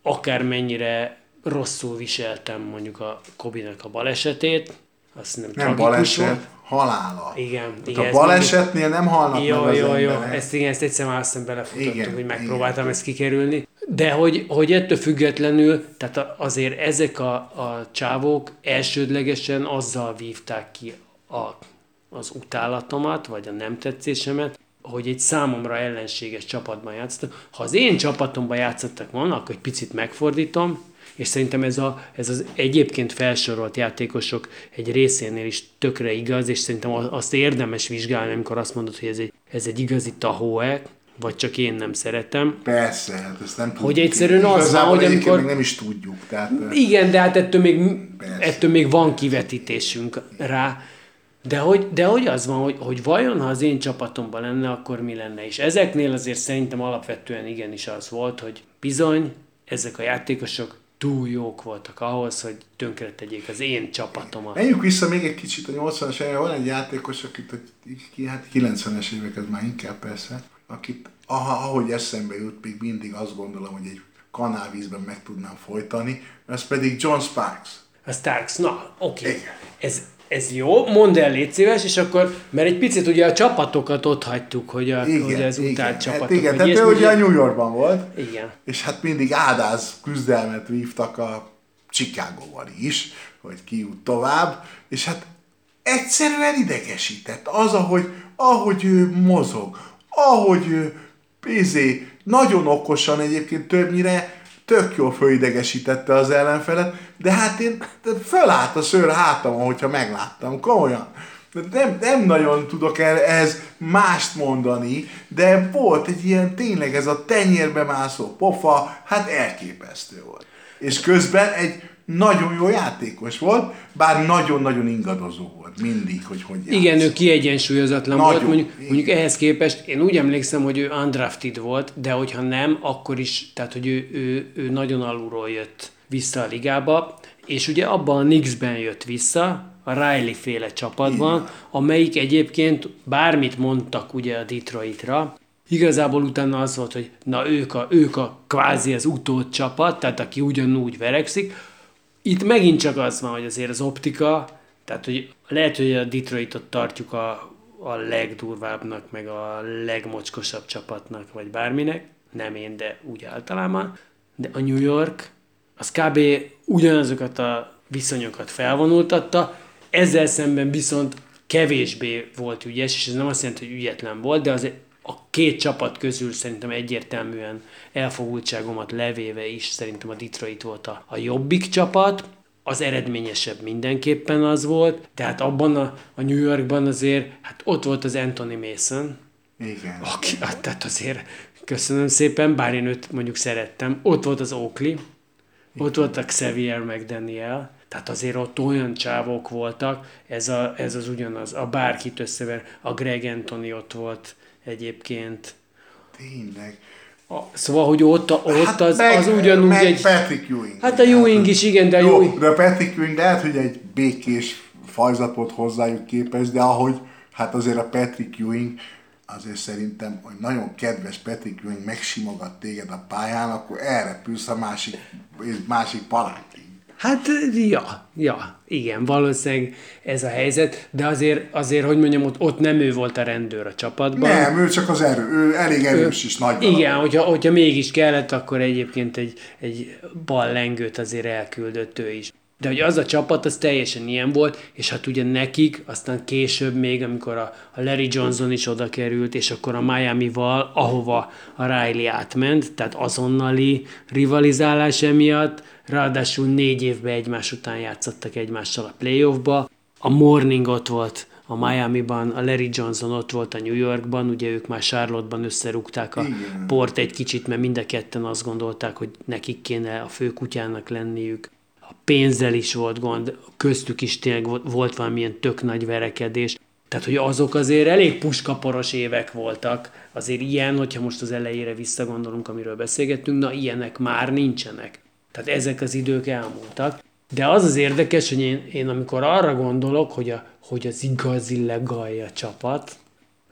akármennyire rosszul viseltem mondjuk a Kobinek a balesetét, azt nem, Nem tragikus volt. baleset, halála. Igen, Tehát igen, a balesetnél nem halnak Jó, meg az jó, jó, ezt igen, ezt egyszer már aztán belefutottuk, Igen, hogy megpróbáltam igen. ezt kikerülni. De hogy, hogy ettől függetlenül, tehát azért ezek a, a csávók elsődlegesen azzal vívták ki a, az utálatomat, vagy a nem tetszésemet, hogy egy számomra ellenséges csapatban játszottak. Ha az én csapatomban játszottak volna, akkor egy picit megfordítom, és szerintem ez, a, ez az egyébként felsorolt játékosok egy részénél is tökre igaz, és szerintem azt érdemes vizsgálni, amikor azt mondod, hogy ez egy, ez egy igazi tahóe, vagy csak én nem szeretem. Persze, hát ezt nem tudjuk. Hogy egyszerűen az van, Igazából hogy amikor- még nem is tudjuk. Tehát, eh, Igen, de hát ettől még, Persze. ettől még van kivetítésünk rá. De hogy, de hogy az van, hogy, hogy vajon, ha az én csapatomban lenne, akkor mi lenne? És ezeknél azért szerintem alapvetően igenis az volt, hogy bizony, ezek a játékosok túl jók voltak ahhoz, hogy tönkretegyék az én csapatomat. Menjünk vissza még egy kicsit a 80-as években. Van egy játékos, akit a, hát 90-es évek, ez már inkább persze, akit aha, ahogy eszembe jut, még mindig azt gondolom, hogy egy kanálvízben meg tudnám folytani, ez pedig John Sparks. A Starks, na, oké. Okay. Igen. Ez, ez jó, mondd el, légy szíves, és akkor, mert egy picit ugye a csapatokat ott hagytuk, hogy, a, Igen, hogy az igen. utált csapatok. Hát igen, tehát ő ugye a New Yorkban volt, Igen. és hát mindig ádáz küzdelmet vívtak a Chicagóval is, hogy ki jut tovább, és hát egyszerűen idegesített az, ahogy, ahogy ő mozog, ahogy ő pénzé, nagyon okosan egyébként többnyire tök jól fölidegesítette az ellenfelet, de hát én fölállt a szőr hátam, ahogyha megláttam, komolyan. Nem, nem nagyon tudok el ehhez mást mondani, de volt egy ilyen tényleg ez a tenyérbe mászó pofa, hát elképesztő volt. És közben egy nagyon jó játékos volt, bár nagyon-nagyon ingadozó volt mindig, hogy hogy játszik. Igen, ő kiegyensúlyozatlan Nagyon, volt, mondjuk, igen. mondjuk ehhez képest én úgy emlékszem, hogy ő undrafted volt, de hogyha nem, akkor is, tehát hogy ő, ő, ő nagyon alulról jött vissza a ligába, és ugye abban a Knicksben jött vissza, a Riley féle csapatban, amelyik egyébként bármit mondtak ugye a Detroitra, Igazából utána az volt, hogy na ők a, ők a kvázi az utód csapat, tehát aki ugyanúgy verekszik, itt megint csak az van, hogy azért az optika, tehát hogy lehet, hogy a Detroitot tartjuk a, a legdurvábbnak, meg a legmocskosabb csapatnak, vagy bárminek, nem én, de úgy általában, de a New York az kb. ugyanazokat a viszonyokat felvonultatta, ezzel szemben viszont kevésbé volt ügyes, és ez nem azt jelenti, hogy ügyetlen volt, de azért a két csapat közül szerintem egyértelműen elfogultságomat levéve is szerintem a Detroit volt a, a jobbik csapat, az eredményesebb mindenképpen az volt, tehát abban a, a New Yorkban azért, hát ott volt az Anthony Mason, Igen. aki, tehát azért köszönöm szépen, bár én őt mondjuk szerettem, ott volt az Oakley, ott volt a Xavier McDaniel, tehát azért ott olyan csávok voltak, ez, a, ez az ugyanaz, a bárkit összever, a Greg Anthony ott volt egyébként. Tényleg. A, szóval, hogy ott, a, ott Hát az, meg- az ugyanúgy meg egy... Patrick Ewing. Hát a Ewing is, igen, de a Jó, Ewing... de a Patrick Ewing lehet, hogy egy békés fajzat volt hozzájuk képes, de ahogy, hát azért a Patrick Ewing, azért szerintem, hogy nagyon kedves Patrick Ewing megsimogat téged a pályán, akkor elrepülsz a másik, másik palánkig. Hát, ja, ja, igen, valószínűleg ez a helyzet, de azért, azért hogy mondjam, ott, ott nem ő volt a rendőr a csapatban. Nem, ő csak az erő, ő elég erős is, nagy. Igen, hogyha, hogyha mégis kellett, akkor egyébként egy, egy bal lengőt azért elküldött ő is. De hogy az a csapat, az teljesen ilyen volt, és hát ugye nekik, aztán később még, amikor a, a Larry Johnson is oda került, és akkor a Miami-val, ahova a Riley átment, tehát azonnali rivalizálás emiatt, ráadásul négy évben egymás után játszottak egymással a playoffba. A Morning ott volt a Miami-ban, a Larry Johnson ott volt a New Yorkban, ugye ők már Charlotte-ban összerúgták a Igen. port egy kicsit, mert mind a ketten azt gondolták, hogy nekik kéne a főkutyának lenniük. A pénzzel is volt gond, köztük is tényleg volt- volt valamilyen tök nagy verekedés. Tehát, hogy azok azért elég puskaporos évek voltak. Azért ilyen, hogyha most az elejére visszagondolunk, amiről beszélgettünk, na ilyenek már nincsenek. Tehát ezek az idők elmúltak. De az az érdekes, hogy én, én amikor arra gondolok, hogy, a, hogy az igazi legalja csapat,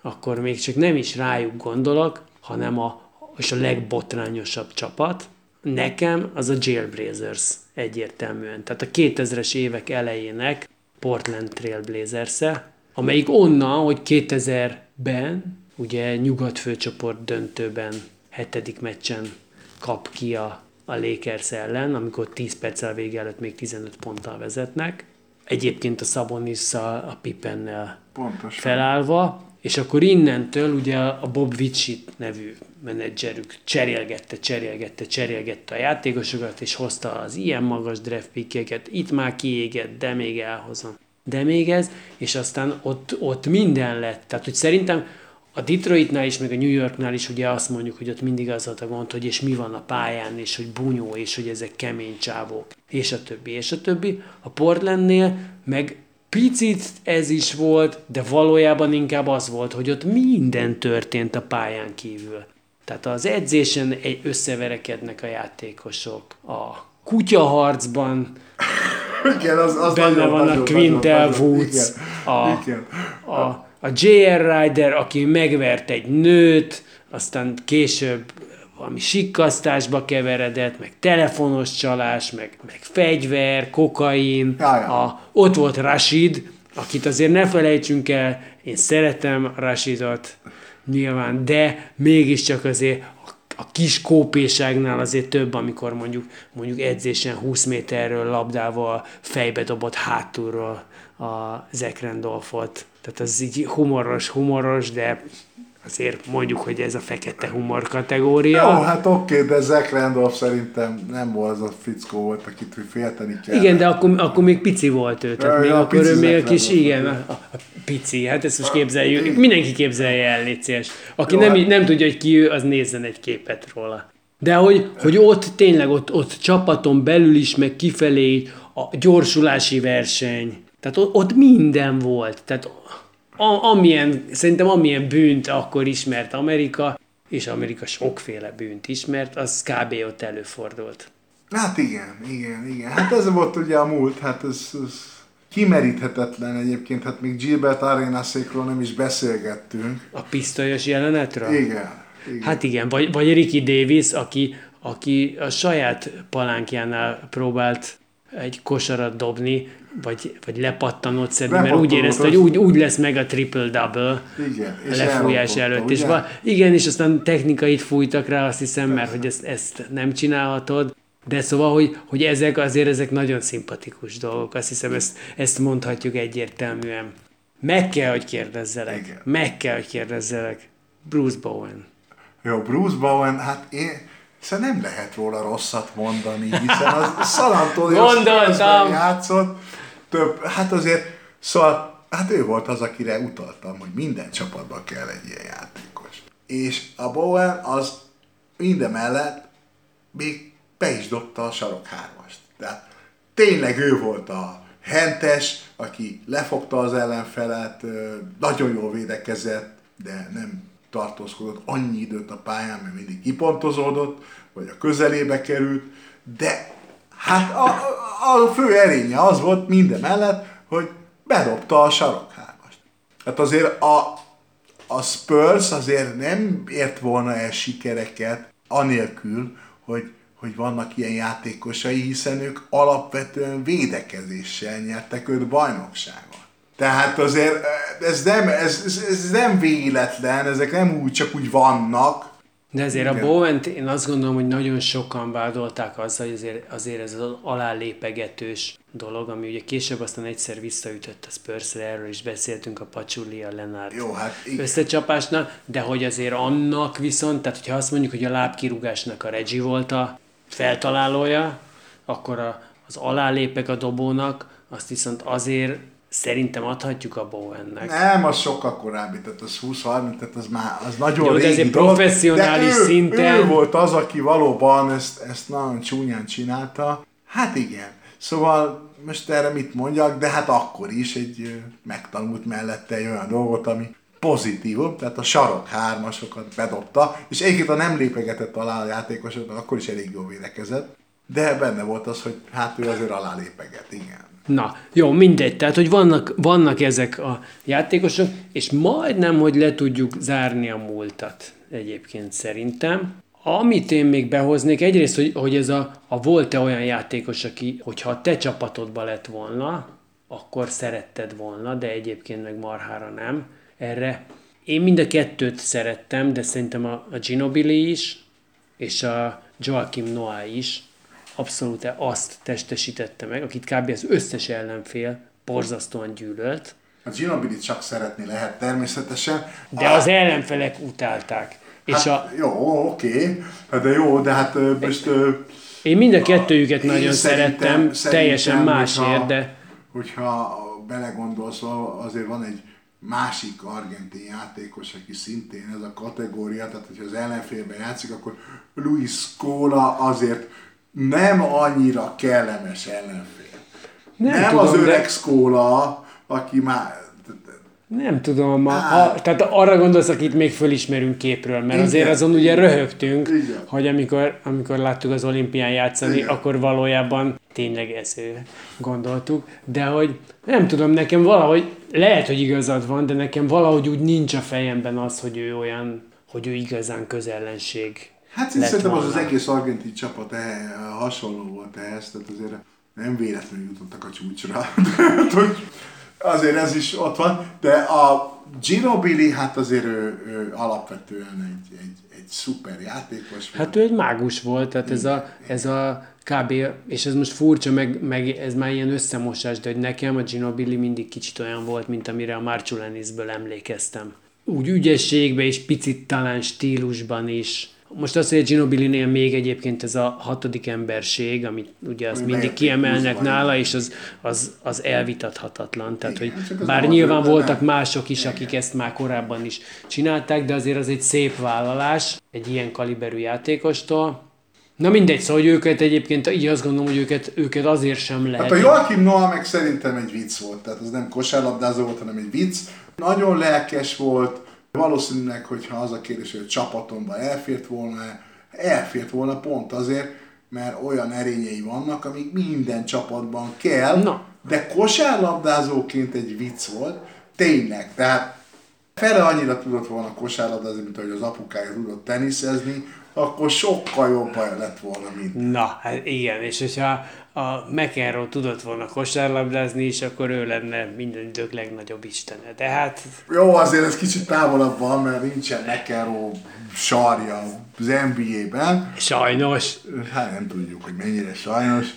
akkor még csak nem is rájuk gondolok, hanem a, és a legbotrányosabb csapat, nekem az a Jailblazers egyértelműen. Tehát a 2000-es évek elejének Portland Trailblazers -e, amelyik onnan, hogy 2000-ben, ugye nyugat főcsoport döntőben, hetedik meccsen kap ki a, a Lakers ellen, amikor 10 perccel vége előtt még 15 ponttal vezetnek. Egyébként a sabonis a Pippennel Pontosan. felállva, és akkor innentől ugye a Bob Witchit nevű menedzserük cserélgette, cserélgette, cserélgette a játékosokat, és hozta az ilyen magas draft pickeket, itt már kiégett, de még elhozom. De még ez, és aztán ott, ott minden lett. Tehát, hogy szerintem a Detroitnál is, meg a New Yorknál is ugye azt mondjuk, hogy ott mindig az volt a gond, hogy és mi van a pályán, és hogy bunyó, és hogy ezek kemény csávók, és a többi, és a többi. A Portlandnél meg picit ez is volt, de valójában inkább az volt, hogy ott minden történt a pályán kívül. Tehát az edzésen egy összeverekednek a játékosok. A kutyaharcban Igen, az, az benne nagyon, van a Quintel Woods, a, Igen. a, a J.R. Ryder, aki megvert egy nőt, aztán később valami sikkasztásba keveredett, meg telefonos csalás, meg, meg fegyver, kokain. A, ott volt Rashid, akit azért ne felejtsünk el, én szeretem Rashidot nyilván, de mégiscsak azért a, a kis kópéságnál azért több, amikor mondjuk, mondjuk edzésen 20 méterről labdával fejbe dobott hátulról a Zach Randolphot. Tehát az így humoros, humoros, de azért mondjuk, hogy ez a fekete humor kategória. Jó, hát oké, de Zach Randolph szerintem nem volt az a fickó volt, akit félteni kell. Igen, de akkor, akkor még pici volt ő, tehát Ja, még ja, akkor ő még kis, igen, a, a, pici, hát ezt most képzeljük, mindenki képzelje el, légy. Aki Jó, nem, hát- nem tudja, hogy ki ő, az nézzen egy képet róla. De hogy, hogy ott tényleg, ott, ott csapaton belül is, meg kifelé a gyorsulási verseny, tehát ott, ott minden volt. Tehát a, amilyen, szerintem amilyen bűnt akkor ismert Amerika, és Amerika sokféle bűnt ismert, az kb. ott előfordult. Hát igen, igen, igen. Hát ez volt ugye a múlt, hát ez, ez kimeríthetetlen egyébként, hát még Gilbert Arenaszékról nem is beszélgettünk. A pisztolyos jelenetről? Igen, igen. Hát igen, vagy, vagy Ricky Davis, aki, aki a saját palánkjánál próbált egy kosarat dobni, vagy, vagy lepattanót szedni, mert úgy érezte, hogy úgy, úgy lesz meg a triple-double Igen, a és lefújás előtt. És ugye? va, igen, és aztán technikait fújtak rá, azt hiszem, mert hogy ezt, ezt nem csinálhatod. De szóval, hogy, hogy ezek azért ezek nagyon szimpatikus dolgok. Azt hiszem, ezt, ezt mondhatjuk egyértelműen. Meg kell, hogy kérdezzelek. Igen. Meg kell, hogy kérdezzelek. Bruce Bowen. Jó, Bruce Bowen, hát én szerintem nem lehet róla rosszat mondani, hiszen az (laughs) San Antonio játszott, több, hát azért, szóval, hát ő volt az, akire utaltam, hogy minden csapatban kell egy ilyen játékos. És a Bowen az mindemellett még be is dobta a sarok hármast. Tehát tényleg ő volt a hentes, aki lefogta az ellenfelet, nagyon jól védekezett, de nem tartózkodott annyi időt a pályán, mert mindig kipontozódott, vagy a közelébe került, de hát a, a, fő erénye az volt minden mellett, hogy bedobta a sarokhármast. Hát azért a, a Spurs azért nem ért volna el sikereket anélkül, hogy, hogy vannak ilyen játékosai, hiszen ők alapvetően védekezéssel nyertek őt bajnokságot. Tehát azért ez nem, ez, ez, ez nem véletlen, ezek nem úgy csak úgy vannak, de azért Igen. a bowen én azt gondolom, hogy nagyon sokan vádolták azzal, hogy azért, azért ez az alálépegetős dolog, ami ugye később aztán egyszer visszaütött a spurs erről is beszéltünk a Pacsuli, a Lenár Jó, hát összecsapásnál, de hogy azért annak viszont, tehát hogyha azt mondjuk, hogy a lábkirúgásnak a Reggie volt a feltalálója, akkor a, az alálépek a dobónak, azt viszont azért Szerintem adhatjuk a Bowennek. Nem, az sokkal korábbi, tehát az 20-30, tehát az már az nagyon Jó, régi de ez egy professzionális de ő, szinten. Ő volt az, aki valóban ezt, ezt nagyon csúnyán csinálta. Hát igen. Szóval most erre mit mondjak, de hát akkor is egy megtanult mellette egy olyan dolgot, ami pozitív, tehát a sarok hármasokat bedobta, és egyébként a nem lépegetett alá a játékosoknak, akkor is elég jól védekezett, de benne volt az, hogy hát ő azért alá lépeget, igen. Na, jó, mindegy. Tehát, hogy vannak, vannak ezek a játékosok, és majdnem, hogy le tudjuk zárni a múltat egyébként szerintem. Amit én még behoznék, egyrészt, hogy, hogy ez a, a volt-e olyan játékos, aki, hogyha a te csapatodba lett volna, akkor szeretted volna, de egyébként meg marhára nem. Erre én mind a kettőt szerettem, de szerintem a, a Ginobili is, és a Joachim Noah is abszolút azt testesítette meg, akit kb. az összes ellenfél borzasztóan gyűlölt. A Ginobili csak szeretni lehet természetesen. De az ellenfelek utálták. Hát, és a... Jó, oké, hát de jó, de hát most... Én mind a kettőjüket nagyon szerettem, szerintem, teljesen másért, hogyha, de... Hogyha belegondolsz, azért van egy másik argentin játékos, aki szintén ez a kategória, tehát hogyha az ellenfélben játszik, akkor Luis Scola azért nem annyira kellemes ellenfél. Nem, nem tudom, az öreg de... szkóla, aki már... Nem tudom, a, a, tehát arra gondolsz, akit még fölismerünk képről, mert Igen. azért azon ugye röhögtünk, Igen. hogy amikor, amikor láttuk az olimpián játszani, Igen. akkor valójában tényleg ez ő gondoltuk, de hogy nem tudom, nekem valahogy, lehet, hogy igazad van, de nekem valahogy úgy nincs a fejemben az, hogy ő olyan, hogy ő igazán közellenség Hát szerintem az az egész argentin csapat e, hasonló volt ehhez, tehát azért nem véletlenül jutottak a csúcsra. (laughs) azért ez is ott van, de a Ginobili, hát azért ő, ő alapvetően egy, egy, egy szuper játékos volt. Hát ő egy mágus volt, tehát ez a, ez a kb. és ez most furcsa, meg, meg ez már ilyen összemosás, de hogy nekem a Ginobili mindig kicsit olyan volt, mint amire a Marchulenisből emlékeztem. Úgy ügyességbe és picit talán stílusban is most azt, hogy a Ginobili-nél még egyébként ez a hatodik emberség, amit ugye azt mindig kiemelnek nála, és az, az, az elvitathatatlan. Tehát, hogy bár nyilván voltak mások is, akik ezt már korábban is csinálták, de azért az egy szép vállalás egy ilyen kaliberű játékostól. Na mindegy, szóval hogy őket egyébként, így azt gondolom, hogy őket, őket azért sem lehet. Hát a Joachim Noah meg szerintem egy vicc volt, tehát az nem kosárlabdázó volt, hanem egy vicc. Nagyon lelkes volt, Valószínűleg, hogyha az a kérdés, hogy a csapatomban elfért volna, elfért volna pont azért, mert olyan erényei vannak, amik minden csapatban kell, Na. de kosárlabdázóként egy vicc volt, tényleg, tehát fele annyira tudott volna kosárlabdázni, mint ahogy az apukája tudott teniszezni, akkor sokkal jobb lett volna, mint. Na, hát igen, és hogyha a McEnroe tudott volna kosárlabdázni is, akkor ő lenne minden idők legnagyobb istene. De hát... Jó, azért ez kicsit távolabb van, mert nincsen McEnroe sarja az NBA-ben. Sajnos. Hát nem tudjuk, hogy mennyire sajnos.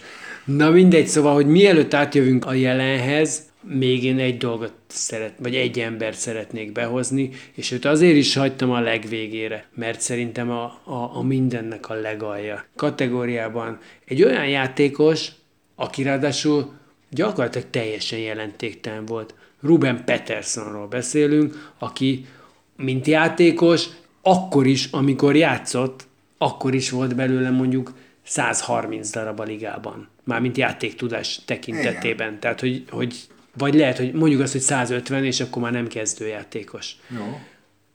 Na mindegy, szóval, hogy mielőtt átjövünk a jelenhez, még én egy dolgot szeret, vagy egy embert szeretnék behozni, és őt azért is hagytam a legvégére, mert szerintem a, a, a mindennek a legalja. Kategóriában egy olyan játékos, aki ráadásul gyakorlatilag teljesen jelentéktelen volt. Ruben Petersonról beszélünk, aki mint játékos, akkor is, amikor játszott, akkor is volt belőle mondjuk 130 darab a ligában. Mármint játéktudás tekintetében. Igen. Tehát, hogy, hogy vagy lehet, hogy mondjuk azt, hogy 150, és akkor már nem kezdőjátékos. Jó.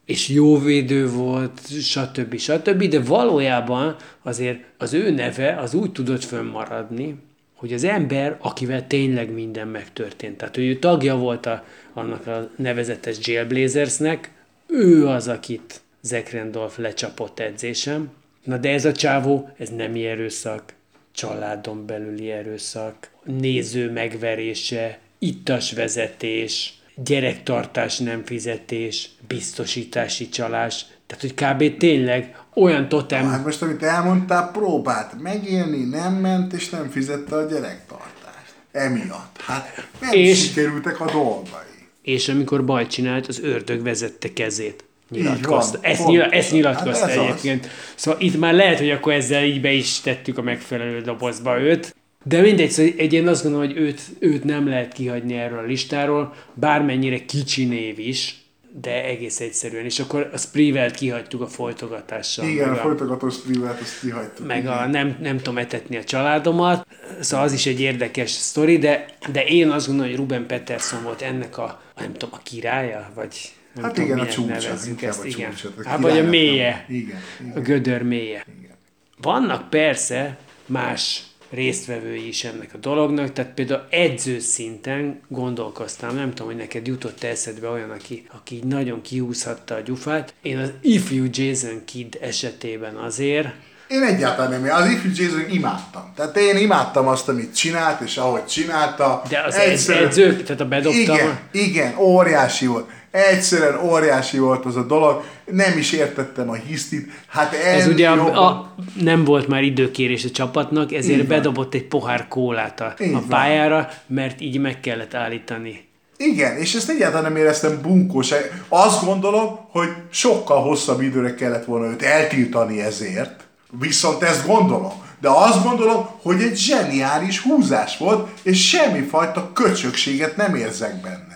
És jó védő volt, stb. stb. De valójában azért az ő neve az úgy tudott fönnmaradni, hogy az ember, akivel tényleg minden megtörtént. Tehát ő tagja volt a, annak a nevezetes Jailblazersnek, ő az, akit Zach Randolph lecsapott edzésem. Na de ez a csávó, ez nem erőszak, családon belüli erőszak, néző megverése, ittas vezetés, gyerektartás nem fizetés, biztosítási csalás, tehát hogy kb. tényleg olyan totem... Hát most, amit elmondtál, próbált megélni, nem ment, és nem fizette a gyerektartást. Emiatt. Hát nem és, sikerültek a dolgai. És amikor baj csinált, az ördög vezette kezét. Nyilatkozta. Van, ezt, nyila, ezt nyilatkozta hát ez egyébként. Az. Szóval itt már lehet, hogy akkor ezzel így be is tettük a megfelelő dobozba őt. De mindegy, szóval egy én azt gondolom, hogy őt, őt nem lehet kihagyni erről a listáról, bármennyire kicsi név is, de egész egyszerűen. És akkor a Sprivelt kihagytuk a folytogatással. Igen, a, a folytogató Sprivelt azt kihagytuk. Meg a nem, nem tudom etetni a családomat. Szóval az is egy érdekes sztori, de, de én azt gondolom, hogy Ruben Peterson volt ennek a, nem tudom, a királya, vagy nem hát tudom, igen, a csúcsa, ezt. A igen. Csúcsa, hát, vagy a mélye. Igen, igen. A gödör mélye. Igen. Vannak persze más résztvevői is ennek a dolognak, tehát például edző szinten gondolkoztam, nem tudom, hogy neked jutott eszedbe olyan, aki, aki így nagyon kiúszhatta a gyufát. Én az ifjú Jason Kidd esetében azért, én egyáltalán nem, az ifjú Jason imádtam. Tehát én imádtam azt, amit csinált, és ahogy csinálta. De az Egyszer... edzők, tehát a bedobtam. Igen, igen, óriási volt. Egyszerűen óriási volt az a dolog, nem is értettem a hisztit. Hát ez ugye a, a, nem volt már időkérés a csapatnak, ezért így bedobott egy pohár kólát a, a pályára, mert így meg kellett állítani. Igen, és ezt egyáltalán nem éreztem bunkós. Azt gondolom, hogy sokkal hosszabb időre kellett volna őt eltiltani ezért, viszont ezt gondolom. De azt gondolom, hogy egy zseniális húzás volt, és semmifajta köcsökséget nem érzek benne.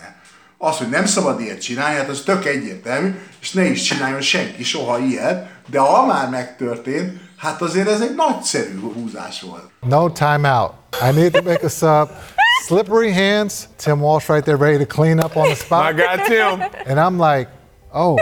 Az, hogy nem szabad ilyet csinálni, hát az tök egyértelmű, és ne is csináljon senki soha ilyet, de ha már megtörtént, hát azért ez egy nagyszerű húzás volt. No timeout. I need to make a sub. Slippery hands. Tim Walsh right there ready to clean up on the spot. My guy Tim. And I'm like, oh.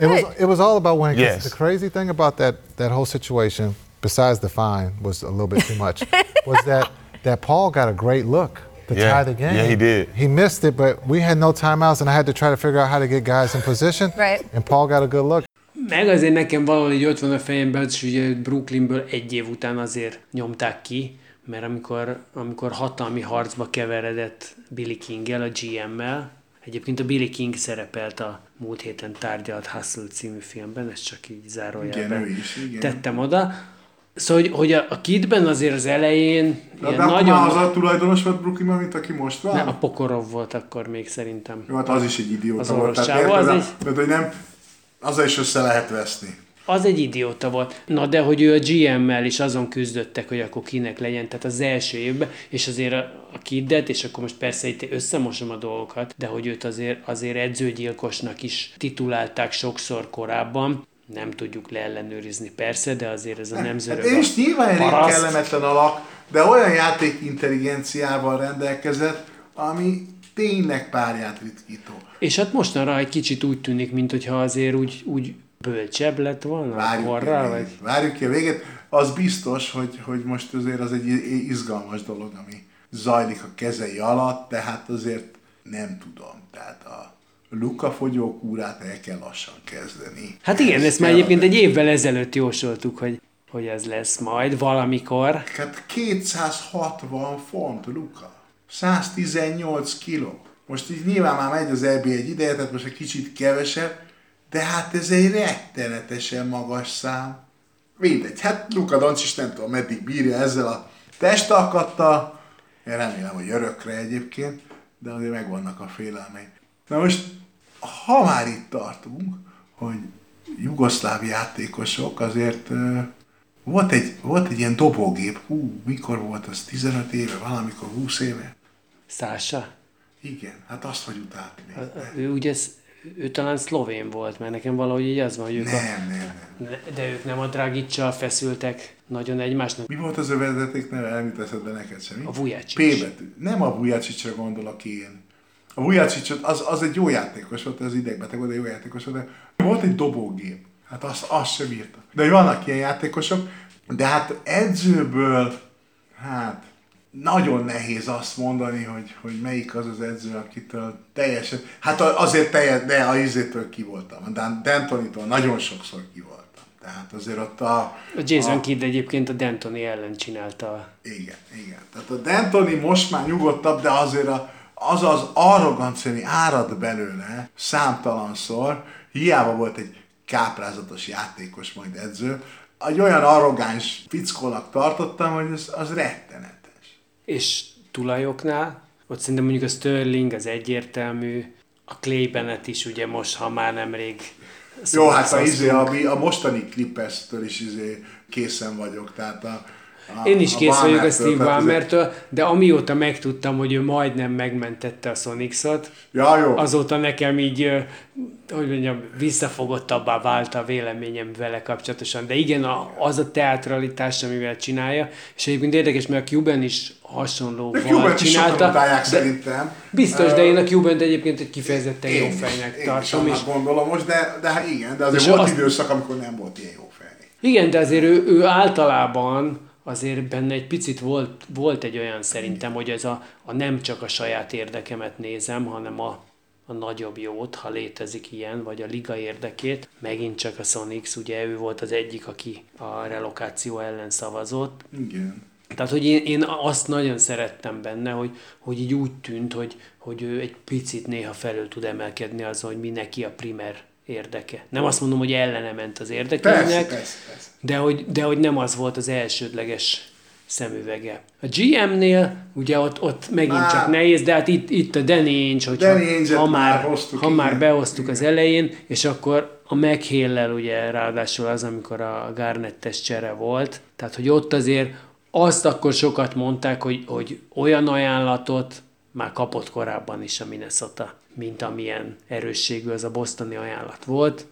It was it was all about winning. Yes. The crazy thing about that that whole situation, besides the fine, was a little bit too much, (laughs) was that that Paul got a great look to yeah. tie the game. Yeah, he did. He missed it, but we had no timeouts, and I had to try to figure out how to get guys in position. Right. And Paul got a good look. Meg azért nekem valahogy ott van a fejemben, hogy ugye Brooklynből egy év után azért nyomták ki, mert amikor, amikor hatalmi harcba keveredett Billy King-el, a GM-mel, egyébként a Billy King szerepelt a múlt héten tárgyalt Hustle című filmben, ezt csak így zárójelben igen, is, igen. tettem oda, Szóval, hogy, hogy a, a Kidben azért az elején de de nagyon... az a tulajdonos volt Brooklynban, mint aki most van? Nem, a Pokorov volt akkor még szerintem. Jó, hát az is egy idióta az volt. Tehát érted, az egy... mert, hogy nem, azzal is össze lehet veszni. Az egy idióta volt. Na de hogy ő a GM-mel is azon küzdöttek, hogy akkor kinek legyen, tehát az első évben, és azért a, a Kiddet, és akkor most persze itt összemosom a dolgokat, de hogy őt azért, azért edzőgyilkosnak is titulálták sokszor korábban, nem tudjuk leellenőrizni persze, de azért ez a nemzőrög hát És nyilván elég kellemetlen alak, de olyan játék intelligenciával rendelkezett, ami tényleg párját ritkító. És hát mostanra egy kicsit úgy tűnik, mintha azért úgy, úgy bölcsebb lett volna várjuk korra, vagy? Várjuk ki a végét. Az biztos, hogy, hogy most azért az egy izgalmas dolog, ami zajlik a kezei alatt, tehát azért nem tudom. Tehát a Luka fogyókúrát el kell lassan kezdeni. Hát igen, ezt már egyébként egy évvel ezelőtt jósoltuk, hogy, hogy ez lesz majd valamikor. Hát 260 font, Luka. 118 kiló. Most így nyilván már megy az EB egy ideje, tehát most egy kicsit kevesebb, de hát ez egy rettenetesen magas szám. Mindegy, hát Luka Doncsics nem tudom, meddig bírja ezzel a testalkattal. Én remélem, hogy örökre egyébként, de azért megvannak a félelmei. Na most ha már itt tartunk, hogy jugoszláv játékosok azért volt egy, volt egy ilyen dobógép, hú, mikor volt az, 15 éve, valamikor 20 éve? Szása? Igen, hát azt hogy utált még. Ő ugye ő talán szlovén volt, mert nekem valahogy így az van, hogy ők Nem, a, nem, nem. de ők nem a Dragicsal feszültek nagyon egymásnak. Mi volt az övezeték neve? Elmit eszedbe neked semmi? A Vujacic. P betű. Nem a Vujacicsra gondolok én. A Vujacic az, az egy jó játékos volt, az idegbeteg volt, de jó játékos volt, de volt egy dobógép. Hát azt, azt sem bírta. De vannak ilyen játékosok, de hát edzőből, hát nagyon nehéz azt mondani, hogy, hogy melyik az az edző, akitől teljesen, hát azért teljes, de a izétől ki voltam, a Dantonitól nagyon sokszor ki voltam. Tehát azért ott a... A Jason a, Kidd egyébként a Dantoni ellen csinálta. Igen, igen. Tehát a Dantoni most már nyugodtabb, de azért a, az az arrogancia, ami árad belőle számtalanszor, hiába volt egy káprázatos játékos, majd edző, egy olyan arrogáns fickónak tartottam, hogy az, az rettenetes. És tulajoknál, ott szerintem mondjuk a Sterling az egyértelmű, a Clay Bennett is ugye most, ha már nemrég Jó, hát a, izé, a, a mostani Clippers-től is izé készen vagyok, tehát a, Én is kész vagyok a Steve Ballmertől, de amióta megtudtam, hogy ő majdnem megmentette a Sonics-ot, ja, jó. azóta nekem így, hogy mondjam, visszafogottabbá vált a véleményem vele kapcsolatosan. De igen, az a teatralitás, amivel csinálja, és egyébként érdekes, mert a Cuban is hasonló csinálta. De szerintem. Biztos, de én a Cuban egyébként egy kifejezetten jó fejnek én tartom. Én is gondolom most, de, de hát igen, de azért volt azt... időszak, amikor nem volt ilyen jó fej. Igen, de azért ő, ő általában azért benne egy picit volt, volt egy olyan szerintem, hogy ez a, a nem csak a saját érdekemet nézem, hanem a, a nagyobb jót, ha létezik ilyen, vagy a liga érdekét. Megint csak a Sonics, ugye ő volt az egyik, aki a relokáció ellen szavazott. Igen. Tehát, hogy én, én azt nagyon szerettem benne, hogy, hogy így úgy tűnt, hogy, hogy ő egy picit néha felül tud emelkedni azon, hogy mi neki a primer érdeke. Nem azt mondom, hogy ellene ment az érdekének, persze, persze, persze. De, hogy, de hogy nem az volt az elsődleges szemüvege. A GM-nél ugye ott, ott megint Már. csak nehéz, de hát itt, itt a Danny Ainge, hogyha, Danny ha, már, hoztuk, ha már behoztuk igen. az elején, és akkor a meghéllel ugye ráadásul az, amikor a Garnettes csere volt, tehát hogy ott azért azt akkor sokat mondták, hogy, hogy olyan ajánlatot már kapott korábban is a Minnesota, mint amilyen erősségű az a bosztoni ajánlat volt.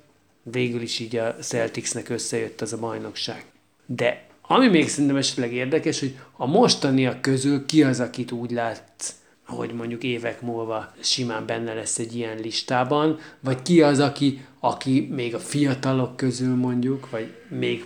Végül is így a Celticsnek összejött az a bajnokság. De ami még szerintem esetleg érdekes, hogy a mostaniak közül ki az, akit úgy látsz, hogy mondjuk évek múlva simán benne lesz egy ilyen listában, vagy ki az, aki, aki még a fiatalok közül mondjuk, vagy még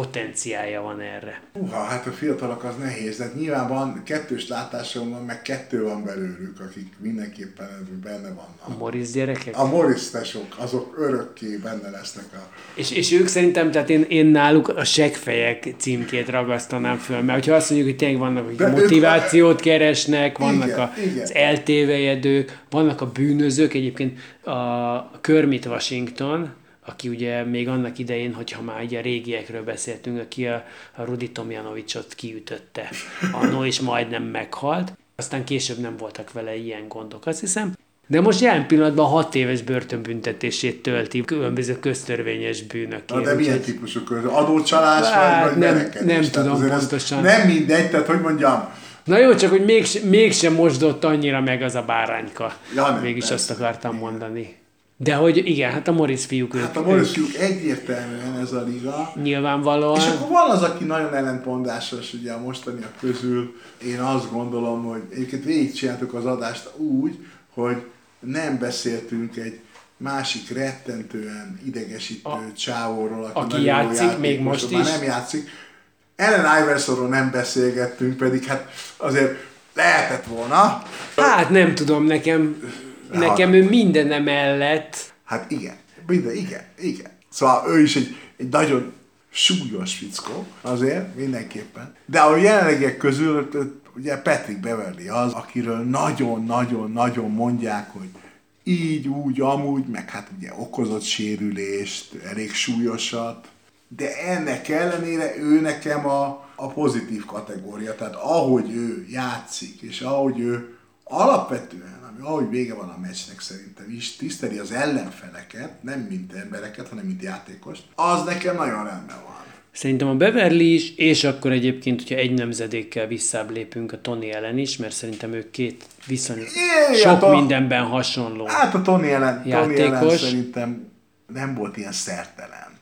potenciálja van erre? Uha, hát a fiatalok az nehéz, de nyilván van kettős látásom van, meg kettő van belőlük, akik mindenképpen benne vannak. A Morris gyerekek? A Morris tesók, azok örökké benne lesznek. A... És, és ők szerintem, tehát én, én náluk a segfejek címkét ragasztanám föl, mert hogyha azt mondjuk, hogy tényleg vannak, hogy motivációt ők... keresnek, vannak igen, a, igen. az eltévejedők, vannak a bűnözők, egyébként a Kermit Washington, aki ugye még annak idején, hogyha már ugye a régiekről beszéltünk, aki a, a Rudi Tomjanovicsot kiütötte annó, és majdnem meghalt. Aztán később nem voltak vele ilyen gondok, azt hiszem. De most jelen pillanatban hat éves börtönbüntetését tölti különböző köztörvényes bűnök. Na de milyen típusú? Adócsalás hát, vagy, vagy nem, nem tudom pontosan. Nem mindegy, tehát hogy mondjam, Na jó, csak hogy mégsem, mégsem mosdott annyira meg az a bárányka. Ja, nem, Mégis persze, azt akartam mondani. De hogy igen, hát a Morris fiúk Hát a Morris fiúk egyértelműen ez a liga. Nyilvánvalóan. És akkor van az, aki nagyon ellentmondásos ugye a mostaniak közül. Én azt gondolom, hogy egyébként végigcsináltuk az adást úgy, hogy nem beszéltünk egy másik rettentően idegesítő a, csávóról, aki, aki játszik még most is. nem játszik. Ellen Iversonról nem beszélgettünk, pedig hát azért lehetett volna. Hát nem tudom, nekem Nekem ő minden mellett. Hát igen, minden, igen, igen. Szóval ő is egy, egy nagyon súlyos fickó, azért mindenképpen. De a jelenlegiek közül ugye Patrick Beverly az, akiről nagyon-nagyon-nagyon mondják, hogy így, úgy, amúgy, meg hát ugye okozott sérülést, elég súlyosat, de ennek ellenére ő nekem a, a pozitív kategória, tehát ahogy ő játszik, és ahogy ő alapvetően ahogy vége van a meccsnek szerintem is, tiszteli az ellenfeleket, nem mint embereket, hanem mint játékost, az nekem nagyon rendben van. Szerintem a Beverly is, és akkor egyébként, hogyha egy nemzedékkel visszább lépünk a Tony ellen is, mert szerintem ők két viszonylag sok a- mindenben hasonló. Hát a Tony ellen, Tony ellen Játékos. szerintem nem volt ilyen szertelen.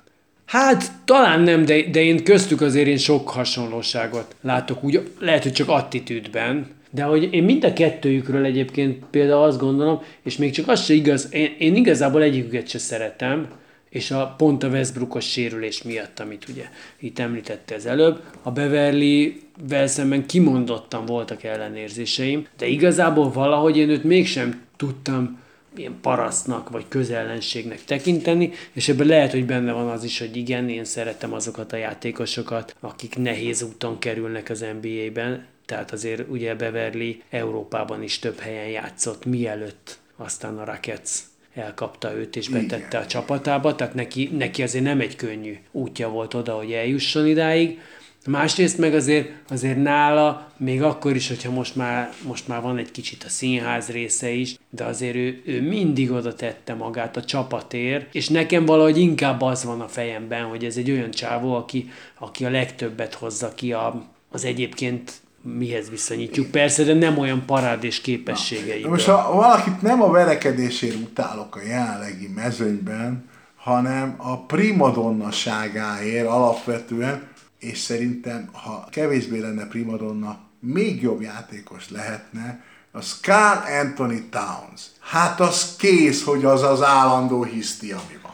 Hát talán nem, de, de én köztük azért én sok hasonlóságot látok, úgy lehet, hogy csak attitűdben, de hogy én mind a kettőjükről egyébként például azt gondolom, és még csak az se igaz, én, én igazából egyiküket se szeretem, és a pont a Westbrookos sérülés miatt, amit ugye itt említette az előbb, a Beverly-vel szemben kimondottan voltak ellenérzéseim, de igazából valahogy én őt mégsem tudtam ilyen parasztnak vagy közellenségnek tekinteni, és ebben lehet, hogy benne van az is, hogy igen, én szeretem azokat a játékosokat, akik nehéz úton kerülnek az NBA-ben, tehát azért ugye Beverly Európában is több helyen játszott, mielőtt aztán a Rockets elkapta őt és betette Igen. a csapatába, tehát neki, neki azért nem egy könnyű útja volt oda, hogy eljusson idáig. Másrészt meg azért, azért nála, még akkor is, hogyha most már, most már van egy kicsit a színház része is, de azért ő, ő mindig oda tette magát a csapatért, és nekem valahogy inkább az van a fejemben, hogy ez egy olyan csávó, aki, aki a legtöbbet hozza ki a, az egyébként mihez viszonyítjuk persze, de nem olyan parádés De képességeiből. most ha valakit nem a verekedésért utálok a jelenlegi mezőnyben, hanem a primadonnaságáért alapvetően, és szerintem, ha kevésbé lenne primadonna, még jobb játékos lehetne, az Carl Anthony Towns. Hát az kész, hogy az az állandó hiszti, ami van.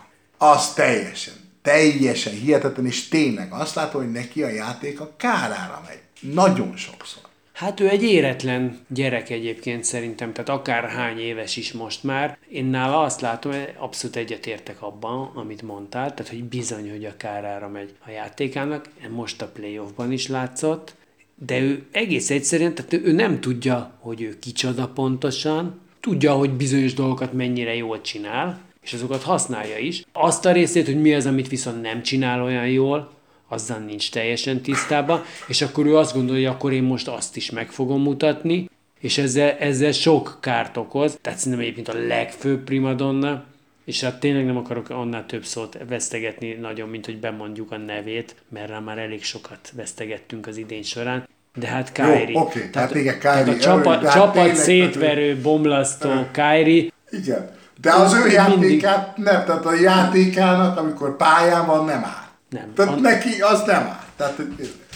Az teljesen, teljesen hihetetlen, és tényleg azt látom, hogy neki a játék a kárára megy. Nagyon sokszor. Hát ő egy éretlen gyerek egyébként szerintem, tehát akár hány éves is most már. Én nála azt látom, hogy abszolút egyetértek abban, amit mondtál, tehát hogy bizony, hogy a kárára megy a játékának, most a playoffban is látszott, de ő egész egyszerűen, tehát ő nem tudja, hogy ő kicsoda pontosan, tudja, hogy bizonyos dolgokat mennyire jól csinál, és azokat használja is. Azt a részét, hogy mi az, amit viszont nem csinál olyan jól, azzal nincs teljesen tisztában, és akkor ő azt gondolja, akkor én most azt is meg fogom mutatni, és ezzel, ezzel sok kárt okoz. Tehát szerintem egyébként a legfőbb primadonna, és hát tényleg nem akarok annál több szót vesztegetni nagyon, mint hogy bemondjuk a nevét, mert rá már elég sokat vesztegettünk az idény során. De hát Kyrie. oké, hát igen, tehát Kyrie, a csapat, de hát csapat szétverő, bomlasztó Kyrie, Igen. De az ő Mindig. játékát nem, tehát a játékának, amikor pályán van, nem áll. Nem. Tehát An- neki az nem áll. Tehát,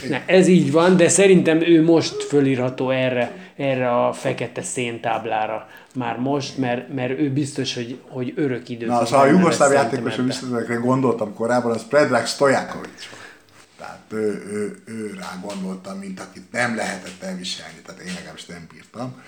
Ne, ez így van, de szerintem ő most fölírható erre, erre a fekete széntáblára már most, mert, mert ő biztos, hogy, hogy örök időt Na, szóval a jugoszláv játékosra visszatérve gondoltam korábban, az Predrag Stojakovic volt. Tehát ő, ő, ő rá gondoltam, mint akit nem lehetett elviselni, tehát én legalábbis nem bírtam.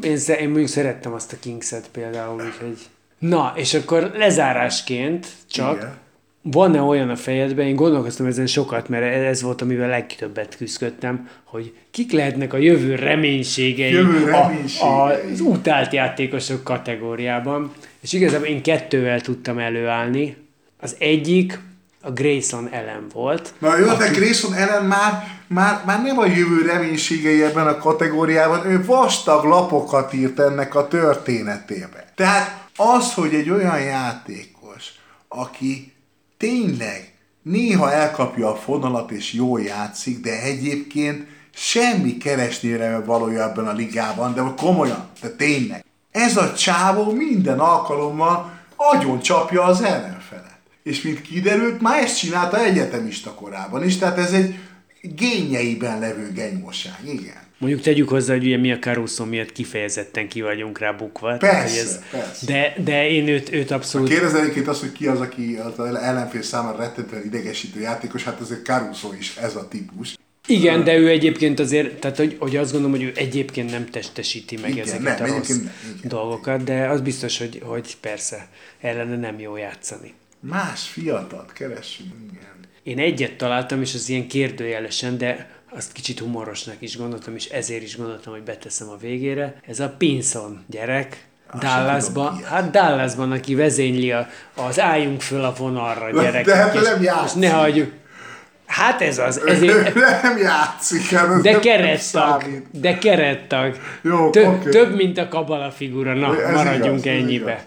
Én, sze- én mondjuk szerettem azt a Kingset például, úgyhogy... Na, és akkor lezárásként csak, Igen. Van-e olyan a fejedben, én gondolkoztam ezen sokat, mert ez volt, amivel legtöbbet küzdöttem, hogy kik lehetnek a jövő reménységei, Jövő a, reménységei. az utált játékosok kategóriában. És igazából én kettővel tudtam előállni. Az egyik a Grayson ellen volt. Na jó, de Grayson ellen már, már, már nem a jövő reménységei ebben a kategóriában, ő vastag lapokat írt ennek a történetébe. Tehát az, hogy egy olyan játékos, aki tényleg néha elkapja a fonalat és jól játszik, de egyébként semmi keresnére valója ebben a ligában, de komolyan, de tényleg. Ez a csávó minden alkalommal agyon csapja az ellenfelet. És mint kiderült, már ezt csinálta egyetemista korában is, tehát ez egy génjeiben levő genyóság, igen. Mondjuk tegyük hozzá, hogy ugye mi a Caruso miatt kifejezetten ki vagyunk rá bukva. Persze, hogy persze. De, de én őt, őt abszolút... Kérdez egyébként azt, hogy ki az, aki az ellenfél számára rettentően idegesítő játékos, hát azért Caruso is ez a típus. Igen, de ő egyébként azért, tehát hogy, hogy azt gondolom, hogy ő egyébként nem testesíti meg Igen, ezeket nem, a rossz egyébként nem, igen. dolgokat, de az biztos, hogy, hogy persze ellene nem jó játszani. Más fiatalt keressünk, igen. Én egyet találtam, és az ilyen kérdőjelesen, de azt kicsit humorosnak is gondoltam, és ezért is gondoltam, hogy beteszem a végére. Ez a Pinson gyerek, Azt Dallasban, ez. hát Dallasban, aki vezényli a, az álljunk föl a vonalra gyerekek, de hát és, nem és játszik. ne hagyjuk. Hát ez az, ezért, (laughs) nem játszik, hát ez de kerettag, de kerettag. Jó, Több, oké. több, mint a kabala figura, na, Ez maradjunk igaz, ez ennyibe. igaz.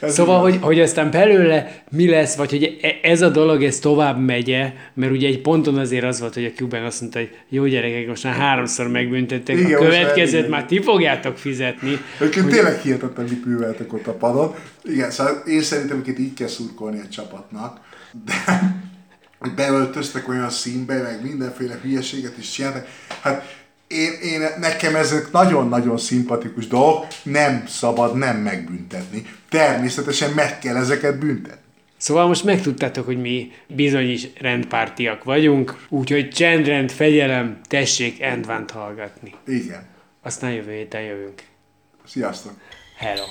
Ez szóval, hogy, hogy aztán belőle mi lesz, vagy hogy e- ez a dolog, ez tovább megye, mert ugye egy ponton azért az volt, hogy a Cuban azt mondta, hogy jó gyerekek, most már háromszor megbüntettek, igen, a következőt már ti fogjátok fizetni. Ők hogy... tényleg hihetetlen, mit műveltek ott a padon. Igen, szóval én szerintem hogy így kell szurkolni a csapatnak, de (laughs) beöltöztek olyan színbe, meg mindenféle hülyeséget is csináltak. Hát én, én, nekem ezek nagyon-nagyon szimpatikus dolgok, nem szabad nem megbüntetni. Természetesen meg kell ezeket büntetni. Szóval most megtudtátok, hogy mi bizony is rendpártiak vagyunk, úgyhogy csendrend, fegyelem, tessék Endvánt hallgatni. Igen. Aztán jövő héten jövünk. Sziasztok! Hello!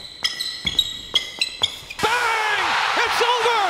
Bang! It's over!